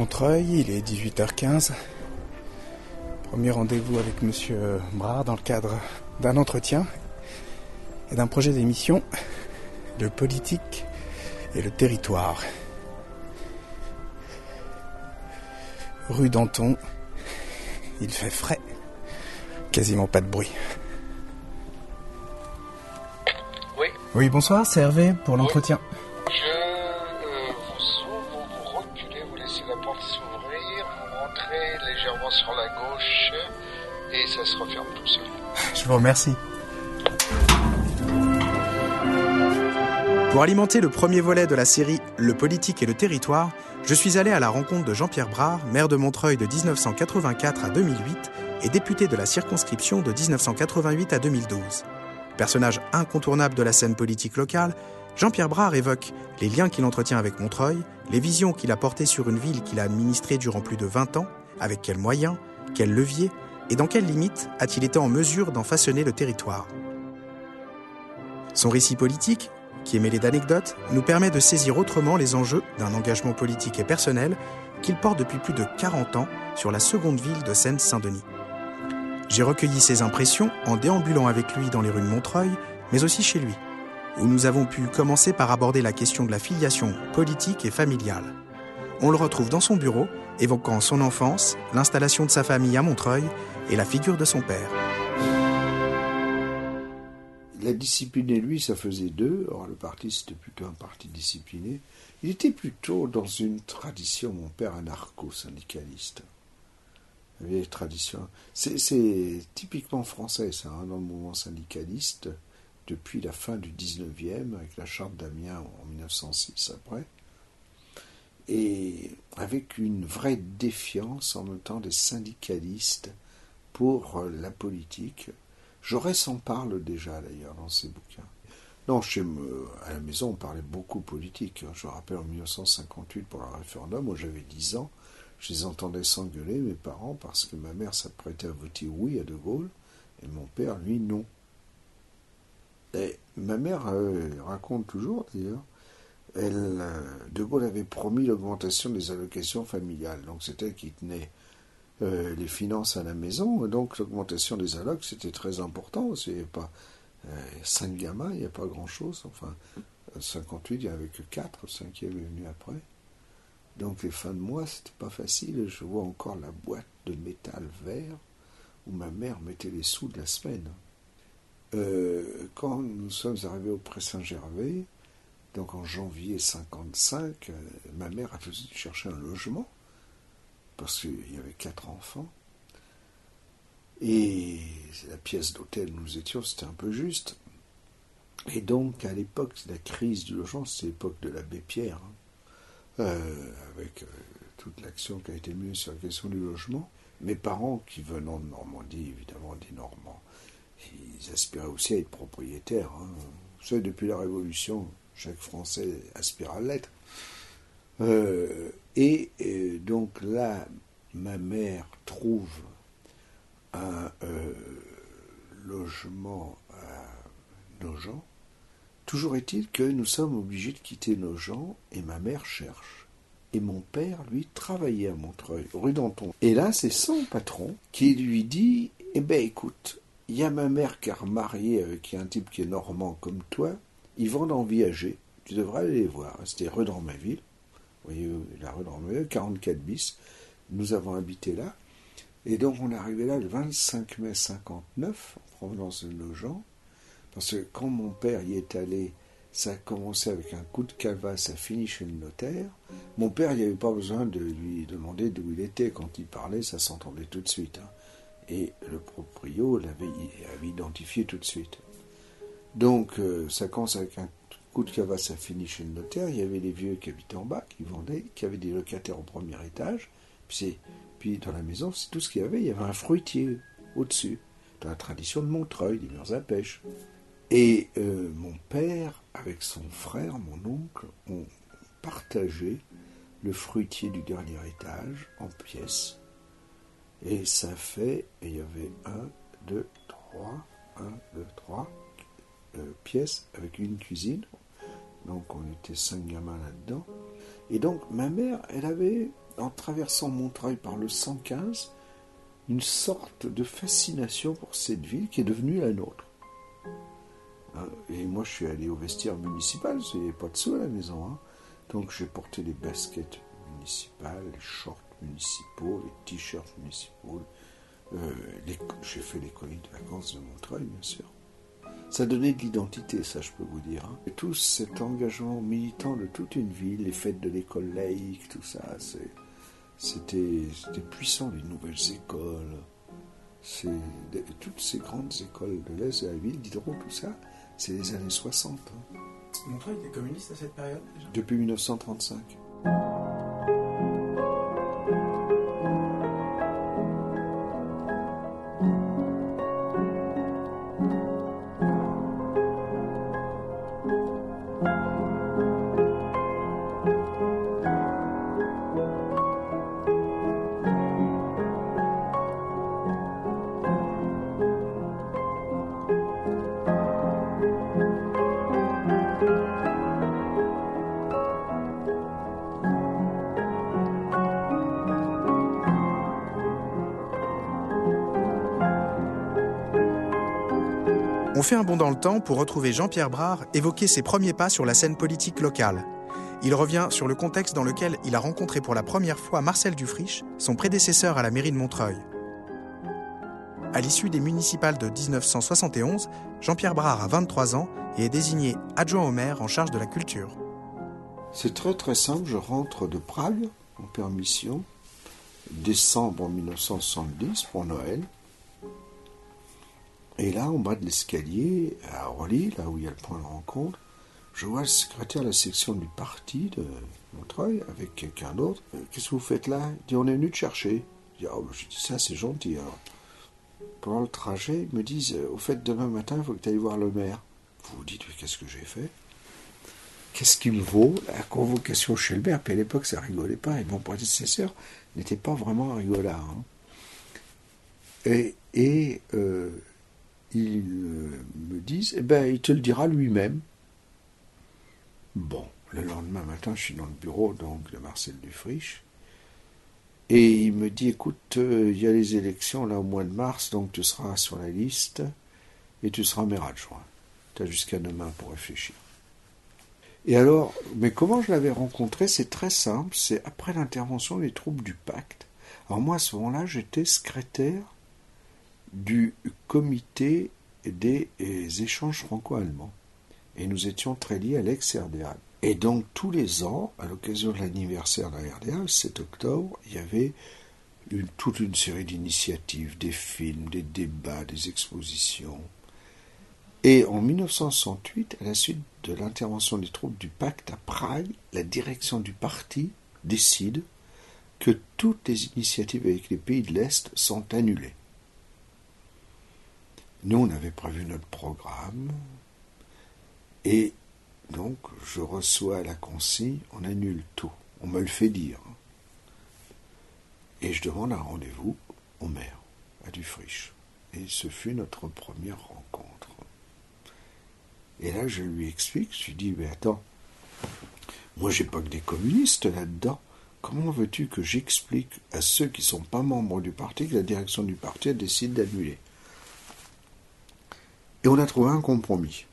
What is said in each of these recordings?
Montreuil, il est 18h15. Premier rendez-vous avec Monsieur Brard dans le cadre d'un entretien et d'un projet d'émission de politique et le territoire. Rue Danton, il fait frais, quasiment pas de bruit. Oui, Oui, bonsoir, c'est Hervé pour l'entretien. Vous remercie. Pour alimenter le premier volet de la série Le politique et le territoire, je suis allé à la rencontre de Jean-Pierre Brard, maire de Montreuil de 1984 à 2008 et député de la circonscription de 1988 à 2012. Personnage incontournable de la scène politique locale, Jean-Pierre Brard évoque les liens qu'il entretient avec Montreuil, les visions qu'il a portées sur une ville qu'il a administrée durant plus de 20 ans, avec quels moyens, quels leviers et dans quelles limites a-t-il été en mesure d'en façonner le territoire? Son récit politique, qui est mêlé d'anecdotes, nous permet de saisir autrement les enjeux d'un engagement politique et personnel qu'il porte depuis plus de 40 ans sur la seconde ville de Seine-Saint-Denis. J'ai recueilli ses impressions en déambulant avec lui dans les rues de Montreuil, mais aussi chez lui, où nous avons pu commencer par aborder la question de la filiation politique et familiale. On le retrouve dans son bureau, évoquant son enfance, l'installation de sa famille à Montreuil et la figure de son père. La discipline lui, ça faisait deux. Or, le parti, c'était plutôt un parti discipliné. Il était plutôt dans une tradition, mon père, anarcho-syndicaliste. La vieille tradition. C'est, c'est typiquement français, ça, hein, dans le mouvement syndicaliste, depuis la fin du 19e, avec la charte d'Amiens en 1906 après. Et avec une vraie défiance en même temps des syndicalistes pour euh, la politique. Jaurès s'en parle déjà d'ailleurs dans ses bouquins. Non, chez me, à la maison, on parlait beaucoup politique. hein. Je me rappelle en 1958 pour le référendum, moi j'avais 10 ans, je les entendais s'engueuler, mes parents, parce que ma mère s'apprêtait à voter oui à De Gaulle, et mon père, lui, non. Et ma mère euh, raconte toujours, d'ailleurs, elle, euh, De Gaulle avait promis l'augmentation des allocations familiales. Donc c'était elle qui tenait euh, les finances à la maison. Donc l'augmentation des allocs, c'était très important. Il n'y avait pas euh, cinq gamins, il n'y a pas grand-chose. Enfin, en 58, il n'y avait que quatre. Le cinquième est venu après. Donc les fins de mois, c'était pas facile. Je vois encore la boîte de métal vert où ma mère mettait les sous de la semaine. Euh, quand nous sommes arrivés au Pré Saint-Gervais, donc en janvier 55, euh, ma mère a cherché un logement parce qu'il y avait quatre enfants. Et la pièce d'hôtel où nous étions, c'était un peu juste. Et donc, à l'époque de la crise du logement, c'était l'époque de l'abbé Pierre, hein, euh, avec euh, toute l'action qui a été menée sur la question du logement. Mes parents, qui venant de Normandie, évidemment des Normands, ils aspiraient aussi à être propriétaires. hein. Vous savez, depuis la Révolution, chaque Français aspire à l'être. Euh, et euh, donc là, ma mère trouve un euh, logement à Nogent. Toujours est-il que nous sommes obligés de quitter Nogent et ma mère cherche. Et mon père, lui, travaillait à Montreuil, rue Danton. Et là, c'est son patron qui lui dit Eh ben écoute, il y a ma mère qui a remarié avec un type qui est normand comme toi. Ils vendent en viager. Tu devrais aller les voir. C'était rue d'Ormaville. Vous la rue d'Ormaville, 44 bis. Nous avons habité là. Et donc, on est arrivé là le 25 mai 59, en provenance de Nogent. Parce que quand mon père y est allé, ça a commencé avec un coup de calva, ça finit chez le notaire. Mon père, il n'y avait pas besoin de lui demander d'où il était. Quand il parlait, ça s'entendait tout de suite. hein. Et le proprio l'avait avait identifié tout de suite. Donc, euh, ça commence avec un coup de calva, ça finit chez le notaire. Il y avait les vieux qui habitaient en bas, qui vendaient, qui avaient des locataires au premier étage. Puis, puis dans la maison, c'est tout ce qu'il y avait. Il y avait un fruitier au-dessus, dans la tradition de Montreuil, des murs à pêche. Et euh, mon père, avec son frère, mon oncle, ont partagé le fruitier du dernier étage en pièces. Et ça fait, il y avait un, deux, trois, un, deux, trois euh, pièces avec une cuisine. Donc on était cinq gamins là-dedans. Et donc ma mère, elle avait en traversant Montreuil par le 115, une sorte de fascination pour cette ville qui est devenue la nôtre. Hein, et moi, je suis allé au vestiaire municipal, il n'y avait pas de sous à la maison. Hein. Donc, j'ai porté les baskets municipales, les shorts municipaux, les t-shirts municipaux. Euh, j'ai fait les colonies de vacances de Montreuil, bien sûr. Ça donnait de l'identité, ça je peux vous dire. Hein. Et tout cet engagement militant de toute une ville, les fêtes de l'école laïque, tout ça, c'était puissant, les nouvelles écoles. Toutes ces grandes écoles de l'Est de la ville, Diderot, tout ça, c'est les années 60. Hein. Montreuil était communiste à cette période déjà? Depuis 1935. Dans le temps pour retrouver Jean-Pierre Brard évoquer ses premiers pas sur la scène politique locale. Il revient sur le contexte dans lequel il a rencontré pour la première fois Marcel Dufriche, son prédécesseur à la mairie de Montreuil. À l'issue des municipales de 1971, Jean-Pierre Brard a 23 ans et est désigné adjoint au maire en charge de la culture. C'est très très simple, je rentre de Prague en permission, décembre 1970 pour Noël. Et là, en bas de l'escalier, à Orly, là où il y a le point de rencontre, je vois le secrétaire de la section du parti de Montreuil avec quelqu'un d'autre. Euh, qu'est-ce que vous faites là? Il dit On est venu te chercher. Je dis, oh, dis Ça, c'est gentil. Pendant le trajet, ils me disent Au fait, demain matin, il faut que tu ailles voir le maire. Vous vous dites Qu'est-ce que j'ai fait? Qu'est-ce qu'il me vaut la convocation chez le maire? Puis à l'époque, ça rigolait pas. Et mon prédécesseur n'était pas vraiment rigolard. Hein. Et, et euh, ils me disent, eh ben, il te le dira lui-même. Bon, le lendemain matin, je suis dans le bureau donc de Marcel Dufriche, et il me dit, écoute, euh, il y a les élections là au mois de mars, donc tu seras sur la liste, et tu seras maire adjoint. Tu as jusqu'à demain pour réfléchir. Et alors, mais comment je l'avais rencontré? C'est très simple, c'est après l'intervention des troupes du pacte. Alors moi, à ce moment-là, j'étais secrétaire du comité des échanges franco-allemands. Et nous étions très liés à l'ex-RDA. Et donc tous les ans, à l'occasion de l'anniversaire de la RDA, le 7 octobre, il y avait toute une série d'initiatives, des films, des débats, des expositions. Et en 1968, à la suite de l'intervention des troupes du pacte à Prague, la direction du parti décide que toutes les initiatives avec les pays de l'Est sont annulées. Nous, on avait prévu notre programme, et donc je reçois la consigne, on annule tout. On me le fait dire. Et je demande un rendez-vous au maire, à Dufriche. Et ce fut notre première rencontre. Et là, je lui explique, je lui dis, mais attends, moi j'ai pas que des communistes là-dedans. Comment veux-tu que j'explique à ceux qui ne sont pas membres du parti que la direction du parti décide d'annuler? Et on a trouvé un compromis.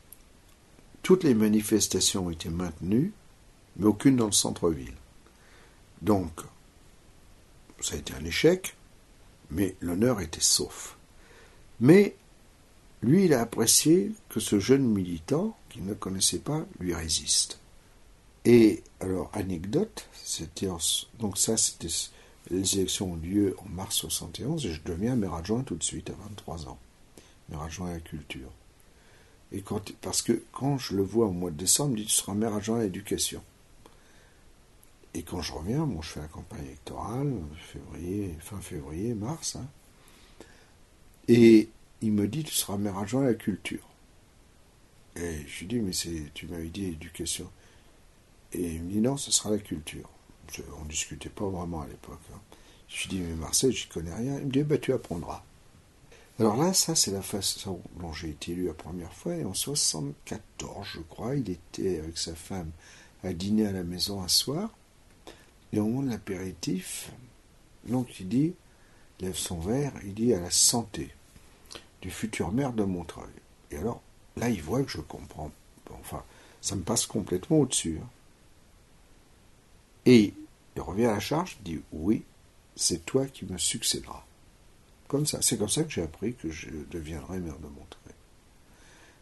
Toutes les manifestations ont été maintenues, mais aucune dans le centre-ville. Donc, ça a été un échec, mais l'honneur était sauf. Mais lui, il a apprécié que ce jeune militant, qu'il ne connaissait pas, lui résiste. Et alors, anecdote, c'était donc ça, c'était les élections ont lieu en mars 71 et je deviens maire adjoint tout de suite à 23 ans maire adjoint à la culture. Parce que quand je le vois au mois de décembre, il dit Tu seras maire adjoint à l'éducation. Et quand je reviens, je fais la campagne électorale, février, fin février, mars, hein. et il me dit Tu seras maire adjoint à la culture. Et je lui dis Mais c'est, tu m'avais dit éducation. Et il me dit Non, ce sera la culture. on ne discutait pas vraiment à l'époque. Hein. Je lui dis Mais Marseille, je connais rien. Il me dit bah, Tu apprendras. Alors là, ça, c'est la façon dont j'ai été élu la première fois. Et en 74, je crois, il était avec sa femme à dîner à la maison un soir. Et au moment de l'apéritif, donc il dit, lève son verre, il dit à la santé du futur maire de Montreuil. Et alors, là, il voit que je comprends. Enfin, ça me passe complètement au-dessus. Hein. Et il revient à la charge, il dit Oui, c'est toi qui me succéderas. C'est comme ça que j'ai appris que je deviendrai maire de Montreuil.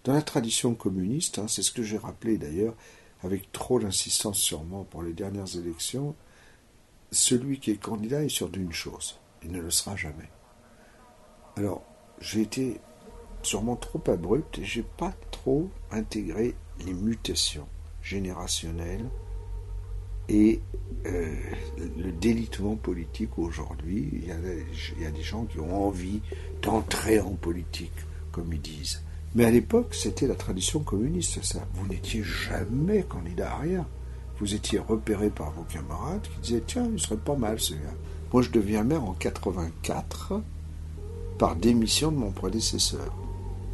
Dans la tradition communiste, hein, c'est ce que j'ai rappelé d'ailleurs, avec trop d'insistance sûrement pour les dernières élections, celui qui est candidat est sûr d'une chose, il ne le sera jamais. Alors, j'ai été sûrement trop abrupt et j'ai pas trop intégré les mutations générationnelles et euh, le délitement politique aujourd'hui. Il, y, a des gens qui ont envie d'entrer en politique, comme ils disent. Mais à l'époque, c'était la tradition communiste, ça. Vous n'étiez jamais candidat à rien. Vous étiez repéré par vos camarades qui disaient Tiens, il serait pas mal celui-là. Moi, je deviens maire en 84 par démission de mon prédécesseur.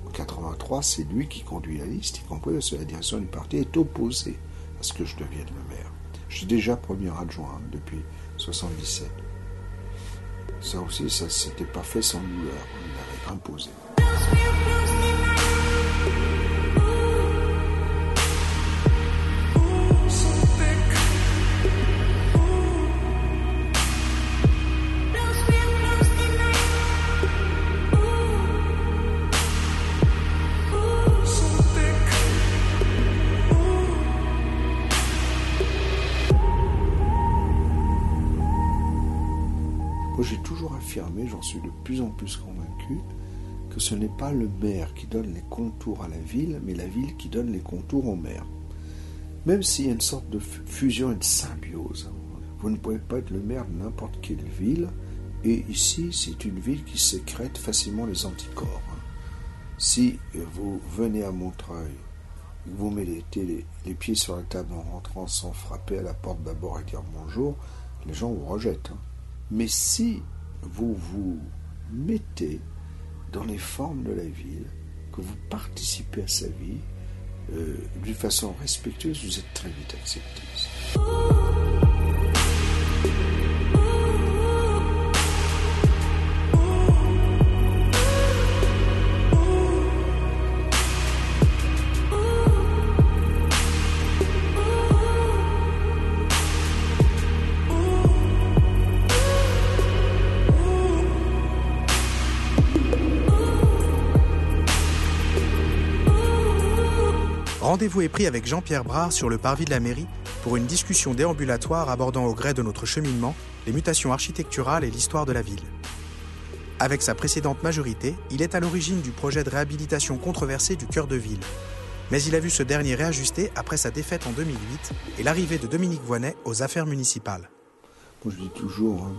En 83, c'est lui qui conduit la liste, y compris parce que la direction du parti est opposée à ce que je devienne le maire. Je suis déjà premier adjoint depuis 77. Ça aussi, ça s'était pas fait sans douleur. On l'avait imposé. Suis de plus en plus convaincu, que ce n'est pas le maire qui donne les contours à la ville, mais la ville qui donne les contours au maire. Même s'il y a une sorte de fusion et de symbiose. Vous ne pouvez pas être le maire de n'importe quelle ville, et ici, c'est une ville qui sécrète facilement les anticorps. Si vous venez à Montreuil, vous mettez les, les, pieds sur la table en rentrant sans frapper à la porte d'abord et dire bonjour, les gens vous rejettent. Mais si vous vous mettez dans les formes de la ville, que vous participez à sa vie euh, d'une façon respectueuse, vous êtes très vite accepté. Rendez-vous est pris avec Jean-Pierre Brard sur le parvis de la mairie pour une discussion déambulatoire abordant au gré de notre cheminement les mutations architecturales et l'histoire de la ville. Avec sa précédente majorité, il est à l'origine du projet de réhabilitation controversé du cœur de ville. Mais il a vu ce dernier réajusté après sa défaite en 2008 et l'arrivée de Dominique Voinet aux affaires municipales. Je dis toujours, hein,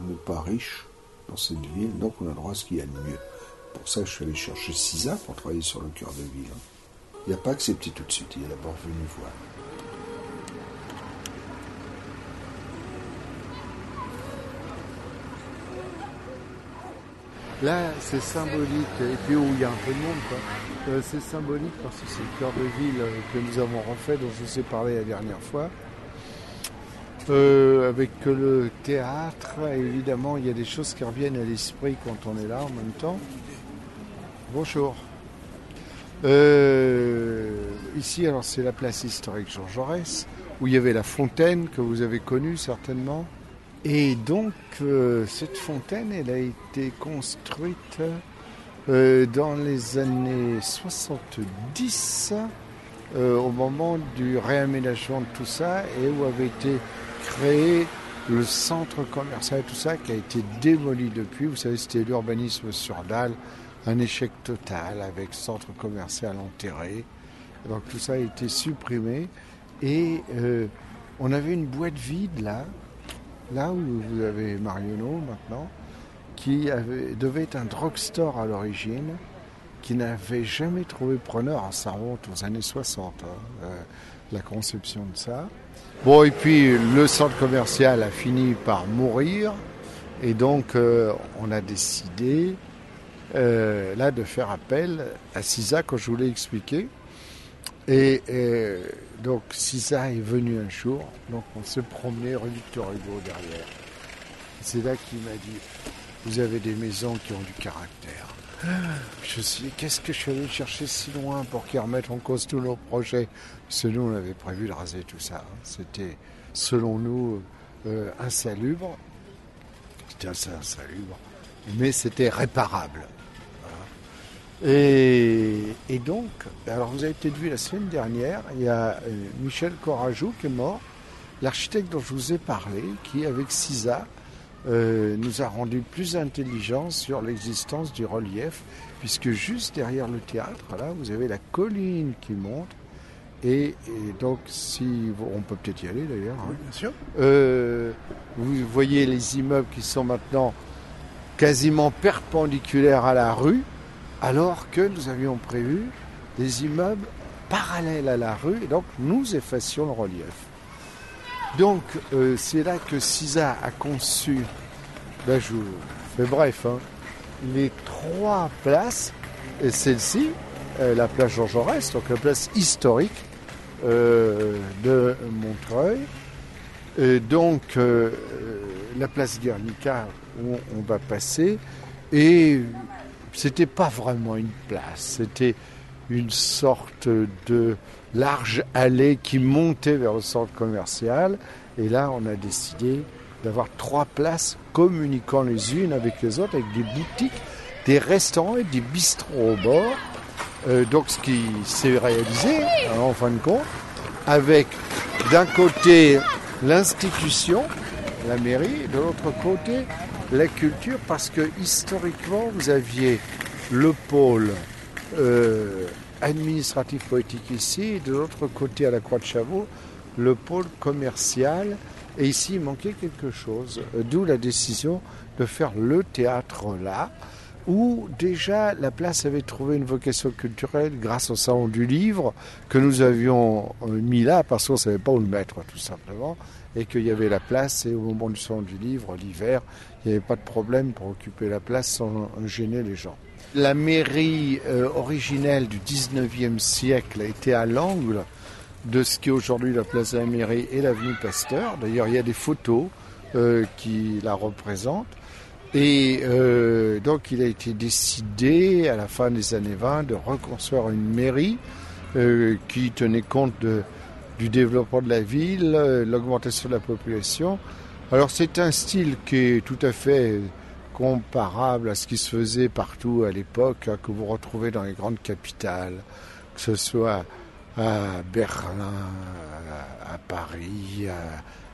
on n'est pas riche dans cette ville, donc on a le droit à ce qu'il y a de mieux. Pour ça, je suis allé chercher CISA pour travailler sur le cœur de ville. Hein. Il n'a pas accepté tout de suite, il est d'abord venu voir. Là, c'est symbolique, et puis où il y a un peu de monde, quoi. Euh, c'est symbolique parce que c'est le cœur de ville euh, que nous avons refait, dont je vous ai parlé la dernière fois. Euh, avec le théâtre, évidemment, il y a des choses qui reviennent à l'esprit quand on est là en même temps. Bonjour. Euh, ici, alors c'est la place historique Jean Jaurès, où il y avait la fontaine que vous avez connue certainement. Et donc, euh, cette fontaine, elle a été construite euh, dans les années 70, au moment du réaménagement de tout ça, et où avait été créé le centre commercial, tout ça, qui a été démoli depuis. Vous savez, c'était l'urbanisme sur dalle un échec total avec centre commercial enterré. Donc tout ça a été supprimé et euh, on avait une boîte vide là, là où vous avez Marionneau maintenant, qui devait être un drugstore à l'origine, qui n'avait jamais trouvé preneur. en ça remonte aux années 60, hein, euh, la conception de ça. Bon, et puis le centre commercial a fini par mourir, et donc euh, on a décidé euh, là de faire appel à CISA, comme je vous l'ai expliqué, Et, donc Sisa est venu un jour, donc on se promenait rue Victor Hugo derrière. C'est là qu'il m'a dit, vous avez des maisons qui ont du caractère. Je me suis dit, qu'est-ce que je suis allé chercher si loin pour qu'ils remettent en cause tous nos projets? Parce que nous, on avait prévu de raser tout ça. Hein. C'était, selon nous, euh, insalubre. C'était insalubre, mais c'était réparable. Et, donc, alors vous avez peut-être vu la semaine dernière, il y a euh, Michel Corajou qui est mort, l'architecte dont je vous ai parlé, qui avec CISA euh, nous a rendu plus intelligents sur l'existence du relief, puisque juste derrière le théâtre, là, vous avez la colline qui monte. Et, donc, si on peut peut-être y aller d'ailleurs. Hein. Oui, bien sûr. Euh, vous voyez les immeubles qui sont maintenant quasiment perpendiculaires à la rue, alors que nous avions prévu des immeubles parallèles à la rue, et donc nous effacions le relief. Donc, euh, c'est là que CISA a conçu, ben je fais bref, hein, les trois places, et celle-ci, euh, la place Georges Jaurès, donc la place historique euh, de Montreuil, et donc la place Guernica où on va passer, et c'était pas vraiment une place, c'était une sorte de large allée qui montait vers le centre commercial. Et là, on a décidé d'avoir trois places communiquant les unes avec les autres, avec des boutiques, des restaurants et des bistrots au bord. Euh, donc, ce qui s'est réalisé, hein, en fin de compte, avec d'un côté l'institution, la mairie, et de l'autre côté la culture, parce que historiquement, vous aviez le pôle euh, administratif politique ici, et de l'autre côté à la Croix de Chavaux, le pôle commercial. Et ici, il manquait quelque chose, euh, d'où la décision de faire le théâtre là, où déjà la place avait trouvé une vocation culturelle grâce au salon du livre que nous avions euh, mis là parce qu'on ne savait pas où le mettre tout simplement et qu'il y avait la place et au moment du salon du livre l'hiver il n'y avait pas de problème pour occuper la place sans gêner les gens. La mairie euh, originelle du 19e siècle été à l'angle de ce qui est aujourd'hui la place de la mairie et l'avenue Pasteur. D'ailleurs, il y a des photos euh, qui la représentent. Et euh, donc, il a été décidé à la fin des années 20 de reconstruire une mairie qui tenait compte du développement de la ville, l'augmentation de la population. Alors, c'est un style qui est tout à fait comparable à ce qui se faisait partout à l'époque, hein, que vous retrouvez dans les grandes capitales, que ce soit à Berlin, à, Paris,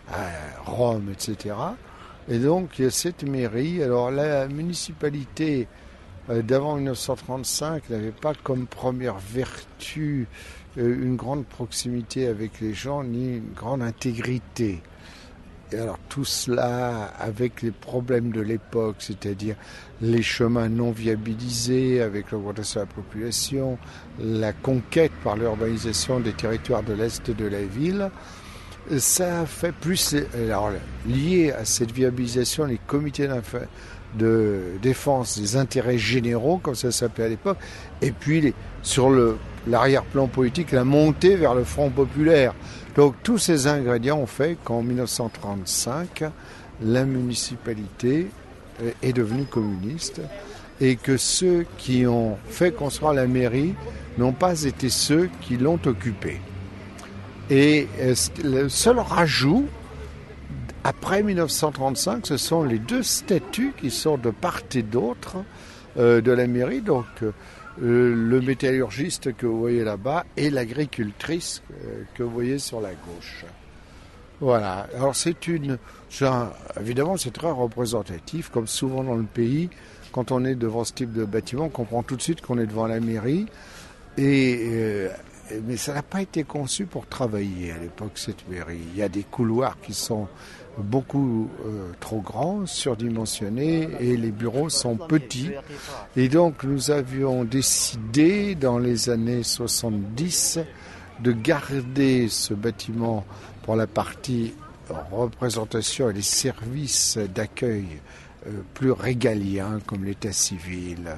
à, Rome, etc. Et donc cette mairie. Alors la municipalité euh, d'avant 1935 n'avait pas comme première vertu euh, une grande proximité avec les gens ni une grande intégrité. Et alors tout cela avec les problèmes de l'époque, c'est-à-dire les chemins non viabilisés avec l'augmentation de la population, la conquête par l'urbanisation des territoires de l'Est de la ville, ça fait plus, alors, lié à cette viabilisation, les comités de défense des intérêts généraux, comme ça s'appelait à l'époque, et puis sur l'arrière-plan politique, la montée vers le Front populaire. Donc tous ces ingrédients ont fait qu'en 1935, la municipalité est devenue communiste et que ceux qui ont fait construire la mairie n'ont pas été ceux qui l'ont occupée. Et euh, le seul rajout, après 1935, ce sont les deux statuts qui sont de part et d'autre euh, de la mairie. Donc euh, le métallurgiste que vous voyez là-bas et l'agricultrice euh, que vous voyez sur la gauche. Voilà. Alors c'est une, évidemment c'est très représentatif, comme souvent dans le pays. Quand on est devant ce type de bâtiment, on comprend tout de suite qu'on est devant la mairie. Et euh, mais ça n'a pas été conçu pour travailler à l'époque cette mairie. Il y a des couloirs qui sont beaucoup euh, trop grands, surdimensionnés, et les bureaux sont petits. Et donc nous avions décidé dans les années 70 de garder ce bâtiment pour la partie représentation et les services d'accueil euh, plus régaliens comme l'état civil,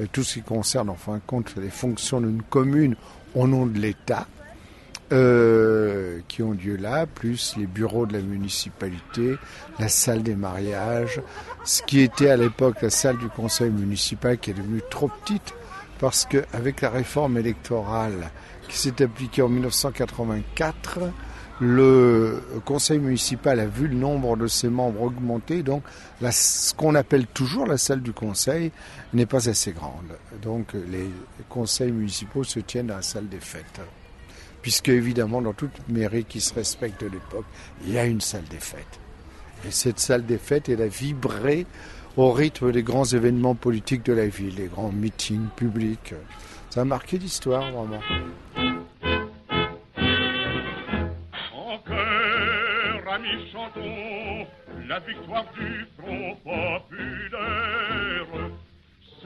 euh, tout ce qui concerne en fin de compte les fonctions d'une commune au nom de l'État euh, qui ont lieu là, plus les bureaux de la municipalité, la salle des mariages, ce qui était à l'époque la salle du conseil municipal qui est devenue trop petite parce qu'avec la réforme électorale qui s'est appliquée en 1984, le conseil municipal a vu le nombre de ses membres augmenter, donc ce qu'on appelle toujours la salle du conseil n'est pas assez grande. Donc les conseils municipaux se tiennent à la salle des fêtes. Puisque évidemment, dans toute mairie qui se respecte de l'époque, il y a une salle des fêtes. Et cette salle des fêtes, elle a vibré au rythme des grands événements politiques de la ville, les grands meetings publics. Ça a marqué l'histoire, vraiment. la victoire du.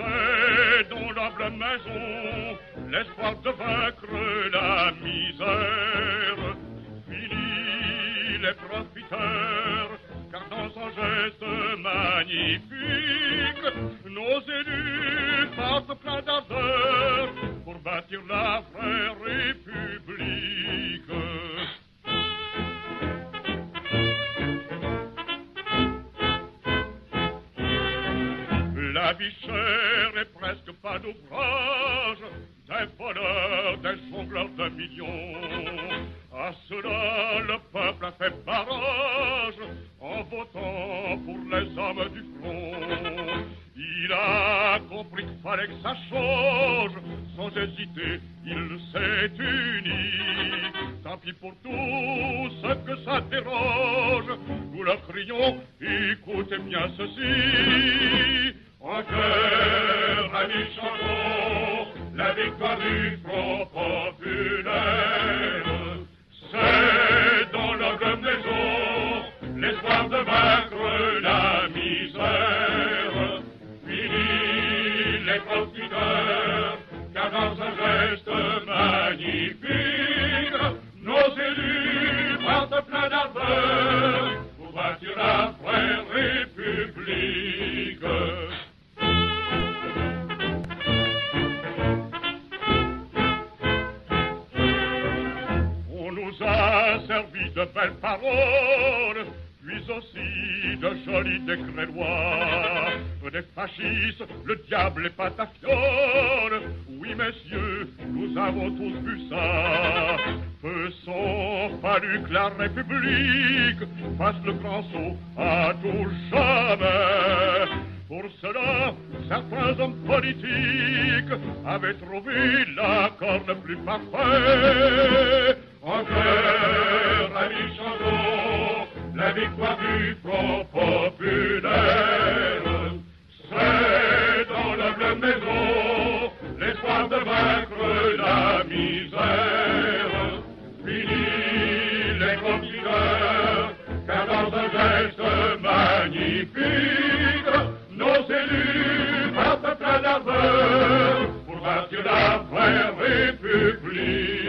C'est dans l'humble maison l'espoir de vaincre la misère. Fini les profiteurs, car dans son geste magnifique, nos élus passent plein d'ardeur pour bâtir la vraie République. Pas d'ouvrage, des voleurs, des jongleurs de millions. À cela, le peuple a fait barrage en votant pour les hommes du front. Il a compris qu'il fallait que ça change, sans hésiter, il s'est uni. Tant pis pour tout ce que ça dérange, nous leur crions, écoutez bien ceci. En cœur, amis, chantons la victoire du Front populaire. De jolis décrets. Des fascistes, le diable est patafiole. Oui, messieurs, nous avons tous vu ça. Peu sont fallu que la République fasse le grand saut à tout jamais. Pour cela, certains hommes politiques avaient trouvé l'accord le plus parfait. En cœur, amis, la victoire du Front populaire. C'est dans la maison l'espoir de vaincre la misère. Fini les compteurs, car dans un geste magnifique, nos élus partent plein d'ardeur pour bâtir la vraie République.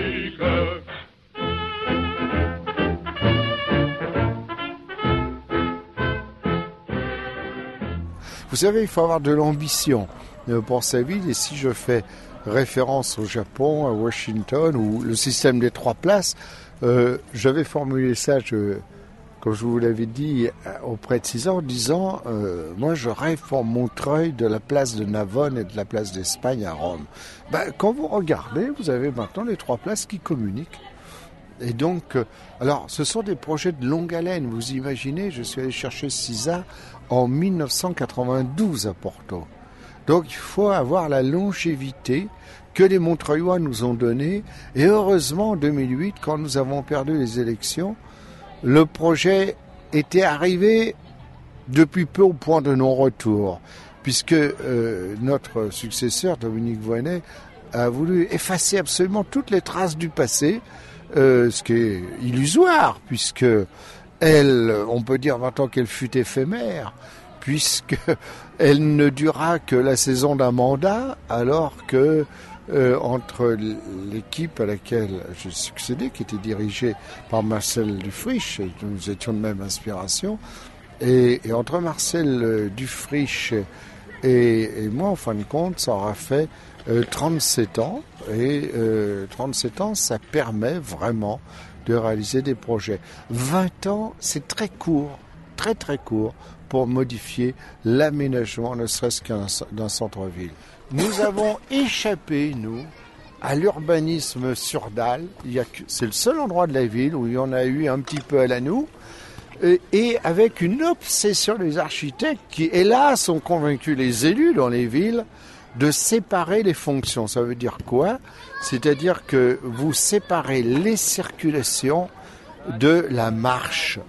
Vous savez, il faut avoir de l'ambition euh, pour sa ville. Et si je fais référence au Japon, à Washington, ou le système des trois places, euh, j'avais formulé ça, comme je vous l'avais dit, euh, auprès de César, en disant Moi, je rêve pour Montreuil de la place de Navone et de la place d'Espagne à Rome. Ben, quand vous regardez, vous avez maintenant les trois places qui communiquent. Et donc, alors, ce sont des projets de longue haleine. Vous imaginez, je suis allé chercher CISA en 1992 à Porto. Donc il faut avoir la longévité que les Montreuillois nous ont donnée. Et heureusement, en 2008, quand nous avons perdu les élections, le projet était arrivé depuis peu au point de non-retour, puisque euh, notre successeur, Dominique Voynet, a voulu effacer absolument toutes les traces du passé, euh, ce qui est illusoire, puisque elle, on peut dire maintenant qu'elle fut éphémère, puisque elle ne dura que la saison d'un mandat, alors que euh, entre l'équipe à laquelle j'ai succédé, qui était dirigée par Marcel Dufriche, nous étions de même inspiration, et, entre Marcel Dufriche et, et, moi, en fin de compte, ça aura fait 37 ans. Et 37 ans, ça permet vraiment de réaliser des projets. 20 ans, c'est très court, très très court pour modifier l'aménagement, ne serait-ce d'un centre-ville. Nous avons échappé, nous, à l'urbanisme sur dalle. C'est le seul endroit de la ville où il y en a eu un petit peu à la nous. Et avec une obsession des architectes qui, hélas, ont convaincu les élus dans les villes de séparer les fonctions. Ça veut dire quoi? C'est-à-dire que vous séparez les circulations de la marche.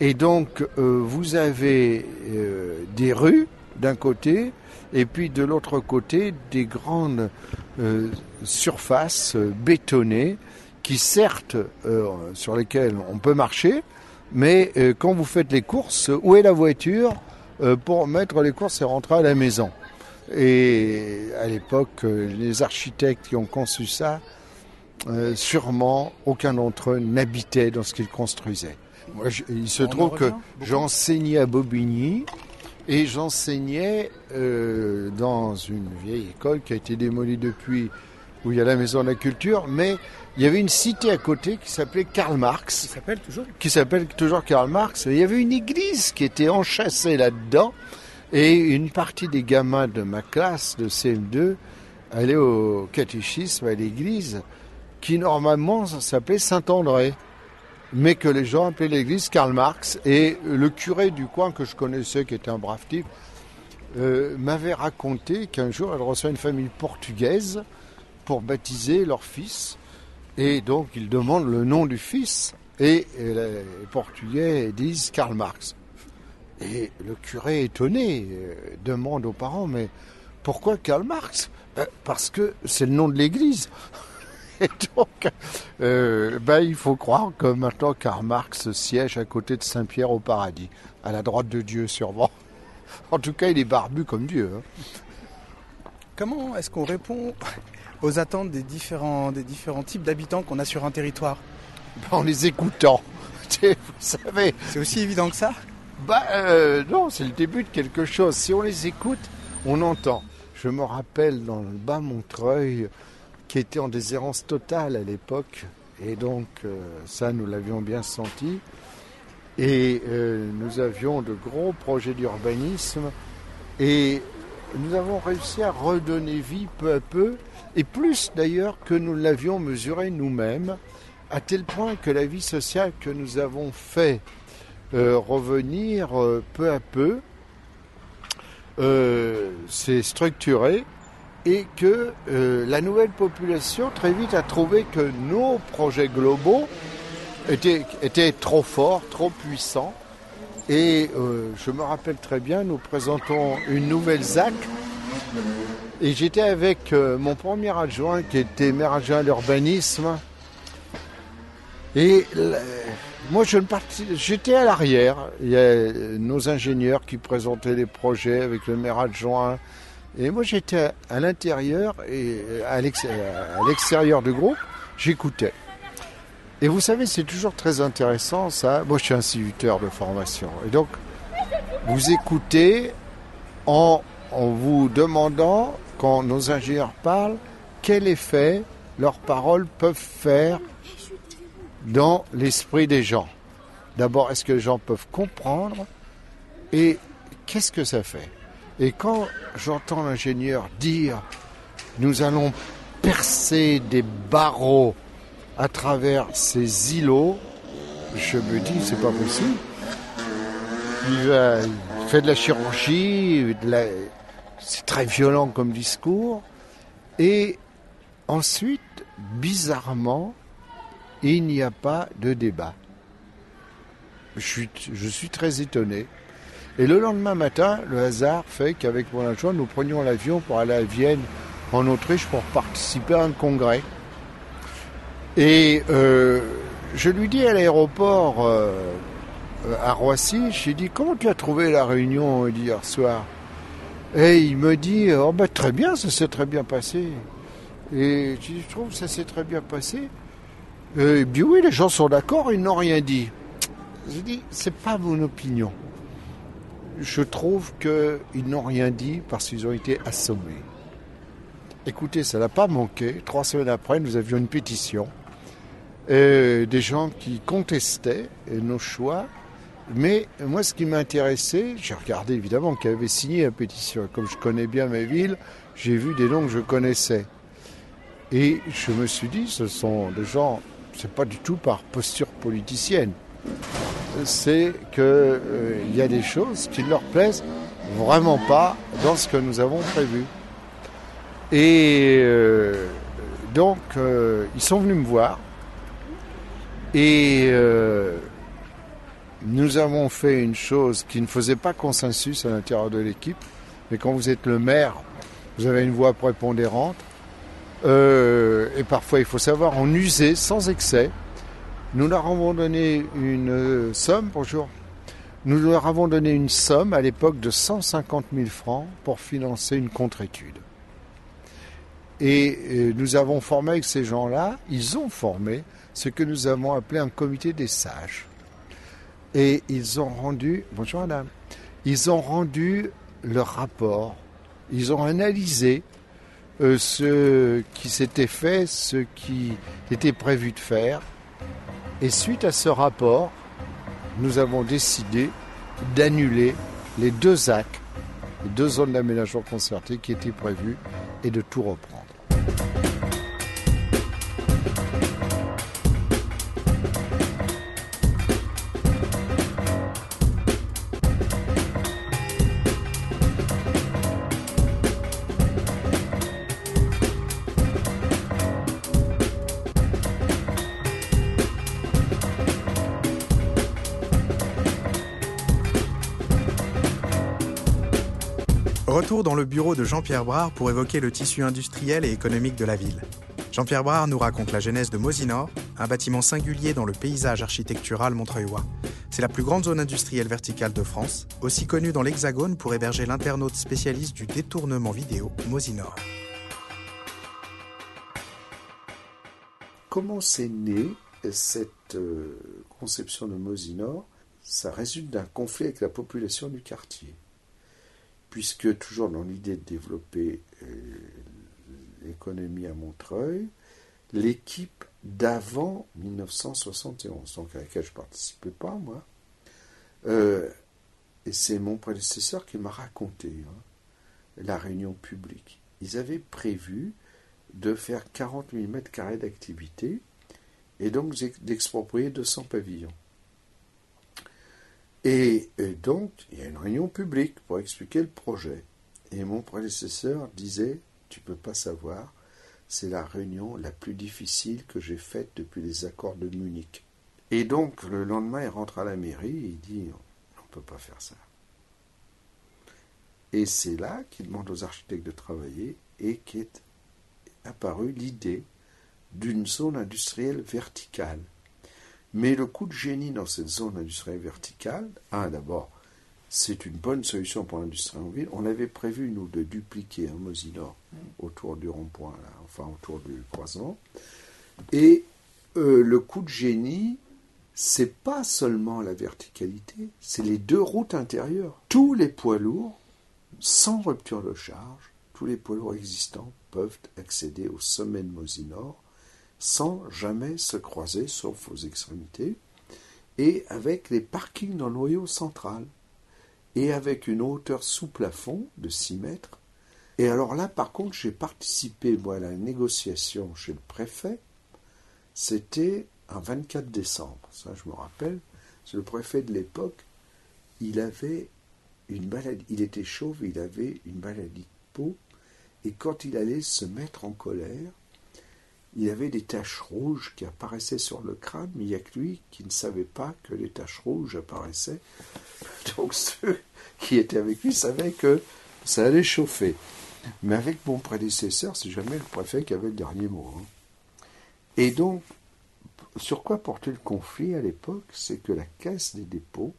Et donc, euh, vous avez euh, des rues d'un côté, et puis de l'autre côté, des grandes euh, surfaces bétonnées qui, certes, sur lesquelles on peut marcher, mais quand vous faites les courses, où est la voiture pour mettre les courses et rentrer à la maison? Et à l'époque, les architectes qui ont conçu ça, sûrement, aucun d'entre eux n'habitait dans ce qu'ils construisaient il se trouve que j'enseignais à Bobigny et j'enseignais euh, dans une vieille école qui a été démolie depuis, où il y a la Maison de la Culture, mais il y avait une cité à côté qui s'appelait Karl Marx. Qui s'appelle toujours Qui s'appelle toujours Karl Marx. il y avait une église qui était enchâssée là-dedans. Et une partie des gamins de ma classe de CM2 allaient au catéchisme à l'église qui normalement s'appelait Saint-André mais que les gens appelaient l'église Karl Marx. Et le curé du coin que je connaissais, qui était un brave type, euh, m'avait raconté qu'un jour, elle reçoit une famille portugaise pour baptiser leur fils. Et donc, il demande le nom du fils. Et, les Portugais disent Karl Marx. Et le curé, étonné, euh, demande aux parents, mais pourquoi Karl Marx? Ben, Parce que c'est le nom de l'église. Et donc, euh, ben, il faut croire que maintenant Karl Marx siège à côté de Saint-Pierre au paradis, à la droite de Dieu sûrement. En tout cas, il est barbu comme Dieu. Hein. Comment est-ce qu'on répond aux attentes des différents, des différents types d'habitants qu'on a sur un territoire? Ben, En les écoutant. Vous savez. C'est aussi évident que ça? Bah, euh, Non, c'est le début de quelque chose. Si on les écoute, on entend. Je me rappelle dans le bas Montreuil, qui était en déshérence totale à l'époque. Et donc, euh, ça, nous l'avions bien senti. Et euh, nous avions de gros projets d'urbanisme. Et nous avons réussi à redonner vie peu à peu, et plus d'ailleurs que nous l'avions mesuré nous-mêmes, à tel point que la vie sociale que nous avons fait euh, revenir peu à peu s'est structurée et que euh, la nouvelle population très vite a trouvé que nos projets globaux étaient, trop forts, trop puissants. Et euh, je me rappelle très bien, nous présentons une nouvelle ZAC. Et j'étais avec euh, mon premier adjoint qui était maire adjoint à l'urbanisme. Et moi, je j'étais à l'arrière. Il y a nos ingénieurs qui présentaient les projets avec le maire adjoint, et moi, j'étais à l'intérieur et à l'extérieur du groupe, j'écoutais. Et vous savez, c'est toujours très intéressant ça. Moi, je suis instituteur de formation. Et donc, vous écoutez en, en vous demandant, quand nos ingénieurs parlent, quel effet leurs paroles peuvent faire dans l'esprit des gens. D'abord, est-ce que les gens peuvent comprendre et qu'est-ce que ça fait? Et quand j'entends l'ingénieur dire nous allons percer des barreaux à travers ces îlots, je me dis c'est pas possible. Il, fait de la chirurgie, c'est très violent comme discours. Et ensuite, bizarrement, il n'y a pas de débat. Je suis très étonné. Et le lendemain matin, le hasard fait qu'avec mon adjoint, nous prenions l'avion pour aller à Vienne, en Autriche, pour participer à un congrès. Et euh, je lui dis à l'aéroport euh, à Roissy, je lui dis comment tu as trouvé la réunion d'hier soir? Et il me dit oh ben, très bien, ça s'est très bien passé. Et je dis je trouve que ça s'est très bien passé. Et il me dit oui, les gens sont d'accord, ils n'ont rien dit. Je dis c'est pas mon opinion je trouve qu'ils n'ont rien dit parce qu'ils ont été assommés. Écoutez, ça n'a pas manqué. Trois semaines après, nous avions une pétition. Et des gens qui contestaient nos choix. Mais moi, ce qui m'intéressait, j'ai regardé évidemment qui avait signé la pétition. Comme je connais bien mes villes, j'ai vu des noms que je connaissais. Et je me suis dit, ce sont des gens, c'est pas du tout par posture politicienne. C'est qu'il euh, y a des choses qui ne leur plaisent vraiment pas dans ce que nous avons prévu. Et euh, donc, euh, ils sont venus me voir. Et nous avons fait une chose qui ne faisait pas consensus à l'intérieur de l'équipe. Mais quand vous êtes le maire, vous avez une voix prépondérante. Et parfois, il faut savoir en user sans excès. Nous leur avons donné une somme, bonjour. Nous leur avons donné une somme à l'époque de 150 000 francs pour financer une contre-étude. Et euh, nous avons formé avec ces gens-là, ils ont formé ce que nous avons appelé un comité des sages. Et ils ont rendu, bonjour madame, ils ont rendu leur rapport, ils ont analysé euh, ce qui s'était fait, ce qui était prévu de faire. Et suite à ce rapport, nous avons décidé d'annuler les deux actes, les deux zones d'aménagement concerté qui étaient prévues et de tout reprendre. De Jean-Pierre Brard pour évoquer le tissu industriel et économique de la ville. Jean-Pierre Brard nous raconte la genèse de Mosinor, un bâtiment singulier dans le paysage architectural montreuillois. C'est la plus grande zone industrielle verticale de France, aussi connue dans l'Hexagone pour héberger l'internaute spécialiste du détournement vidéo Mosinor. Comment s'est née cette euh, conception de Mosinor? Ça résulte d'un conflit avec la population du quartier puisque toujours dans l'idée de développer euh, l'économie à Montreuil, l'équipe d'avant 1971, donc à laquelle je ne participais pas, moi, euh, et c'est mon prédécesseur qui m'a raconté hein, la réunion publique. Ils avaient prévu de faire 40 000 mètres carrés d'activité et donc d'exproprier 200 pavillons. Et, donc, il y a une réunion publique pour expliquer le projet. Et mon prédécesseur disait, tu peux pas savoir, c'est la réunion la plus difficile que j'ai faite depuis les accords de Munich. Et donc, le lendemain, il rentre à la mairie et il dit, on ne peut pas faire ça. Et c'est là qu'il demande aux architectes de travailler et qu'est apparue l'idée d'une zone industrielle verticale mais le coup de génie dans cette zone industrielle verticale, ah d'abord, c'est une bonne solution pour l'industrie en ville. On avait prévu, nous, de dupliquer un Mosinor autour du rond-point, enfin autour du croisement. Et euh, le coup de génie, c'est pas seulement la verticalité, c'est les deux routes intérieures. Tous les poids lourds, sans rupture de charge, tous les poids lourds existants peuvent accéder au sommet de Mosinor sans jamais se croiser, sauf aux extrémités, et avec les parkings dans le noyau central, et avec une hauteur sous plafond de 6 mètres. Et alors là, par contre, j'ai participé à la négociation chez le préfet. C'était un 24 décembre, ça je me rappelle. Le préfet de l'époque, il avait une maladie, il était chauve, il avait une maladie de peau, et quand il allait se mettre en colère, il y avait des taches rouges qui apparaissaient sur le crâne, mais il n'y a que lui qui ne savait pas que les taches rouges apparaissaient. Donc ceux qui étaient avec lui savaient que ça allait chauffer. Mais avec mon prédécesseur, c'est jamais le préfet qui avait le dernier mot. Hein. Et donc, sur quoi portait le conflit à l'époque C'est que la Caisse des dépôts,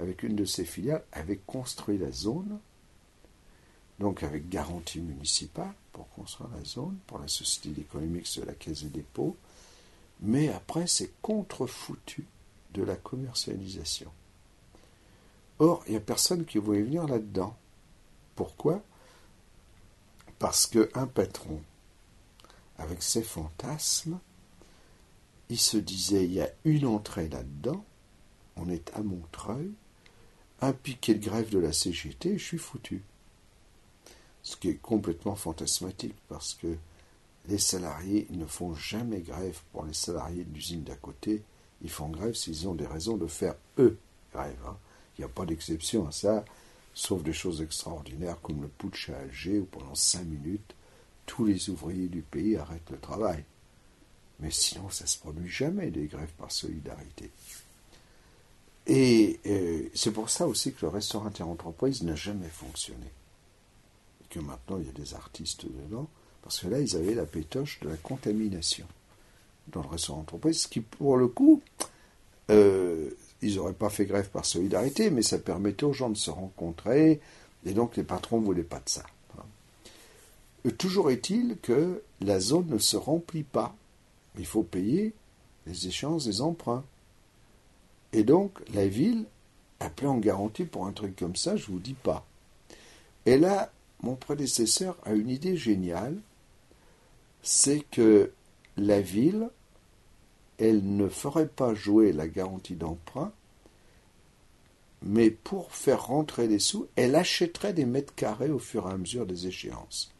avec une de ses filiales, avait construit la zone, donc avec garantie municipale, pour construire la zone, pour la société d'économie de la Caisse des dépôts, mais après c'est contre-foutu de la commercialisation. Or, il n'y a personne qui voulait venir là-dedans. Pourquoi? Parce qu'un patron, avec ses fantasmes, il se disait il y a une entrée là-dedans, on est à Montreuil, un piquet de grève de la CGT, je suis foutu. Ce qui est complètement fantasmatique parce que les salariés ne font jamais grève pour les salariés de l'usine d'à côté. Ils font grève s'ils ont des raisons de faire eux grève. Hein. Il n'y a pas d'exception à ça, sauf des choses extraordinaires comme le putsch à Alger où pendant cinq minutes, tous les ouvriers du pays arrêtent le travail. Mais sinon, ça ne se produit jamais des grèves par solidarité. Et euh, c'est pour ça aussi que le restaurant interentreprise n'a jamais fonctionné. Que maintenant, il y a des artistes dedans, parce que là, ils avaient la pétoche de la contamination dans le restaurant entreprise, ce qui, pour le coup, euh, ils n'auraient pas fait grève par solidarité, mais ça permettait aux gens de se rencontrer, et donc les patrons ne voulaient pas de ça. Euh, toujours est-il que la zone ne se remplit pas. Il faut payer les échéances des emprunts. Et donc, la ville, appelée en garantie pour un truc comme ça, je ne vous dis pas. Et là, mon prédécesseur a une idée géniale, c'est que la ville, elle ne ferait pas jouer la garantie d'emprunt, mais pour faire rentrer les sous, elle achèterait des mètres carrés au fur et à mesure des échéances.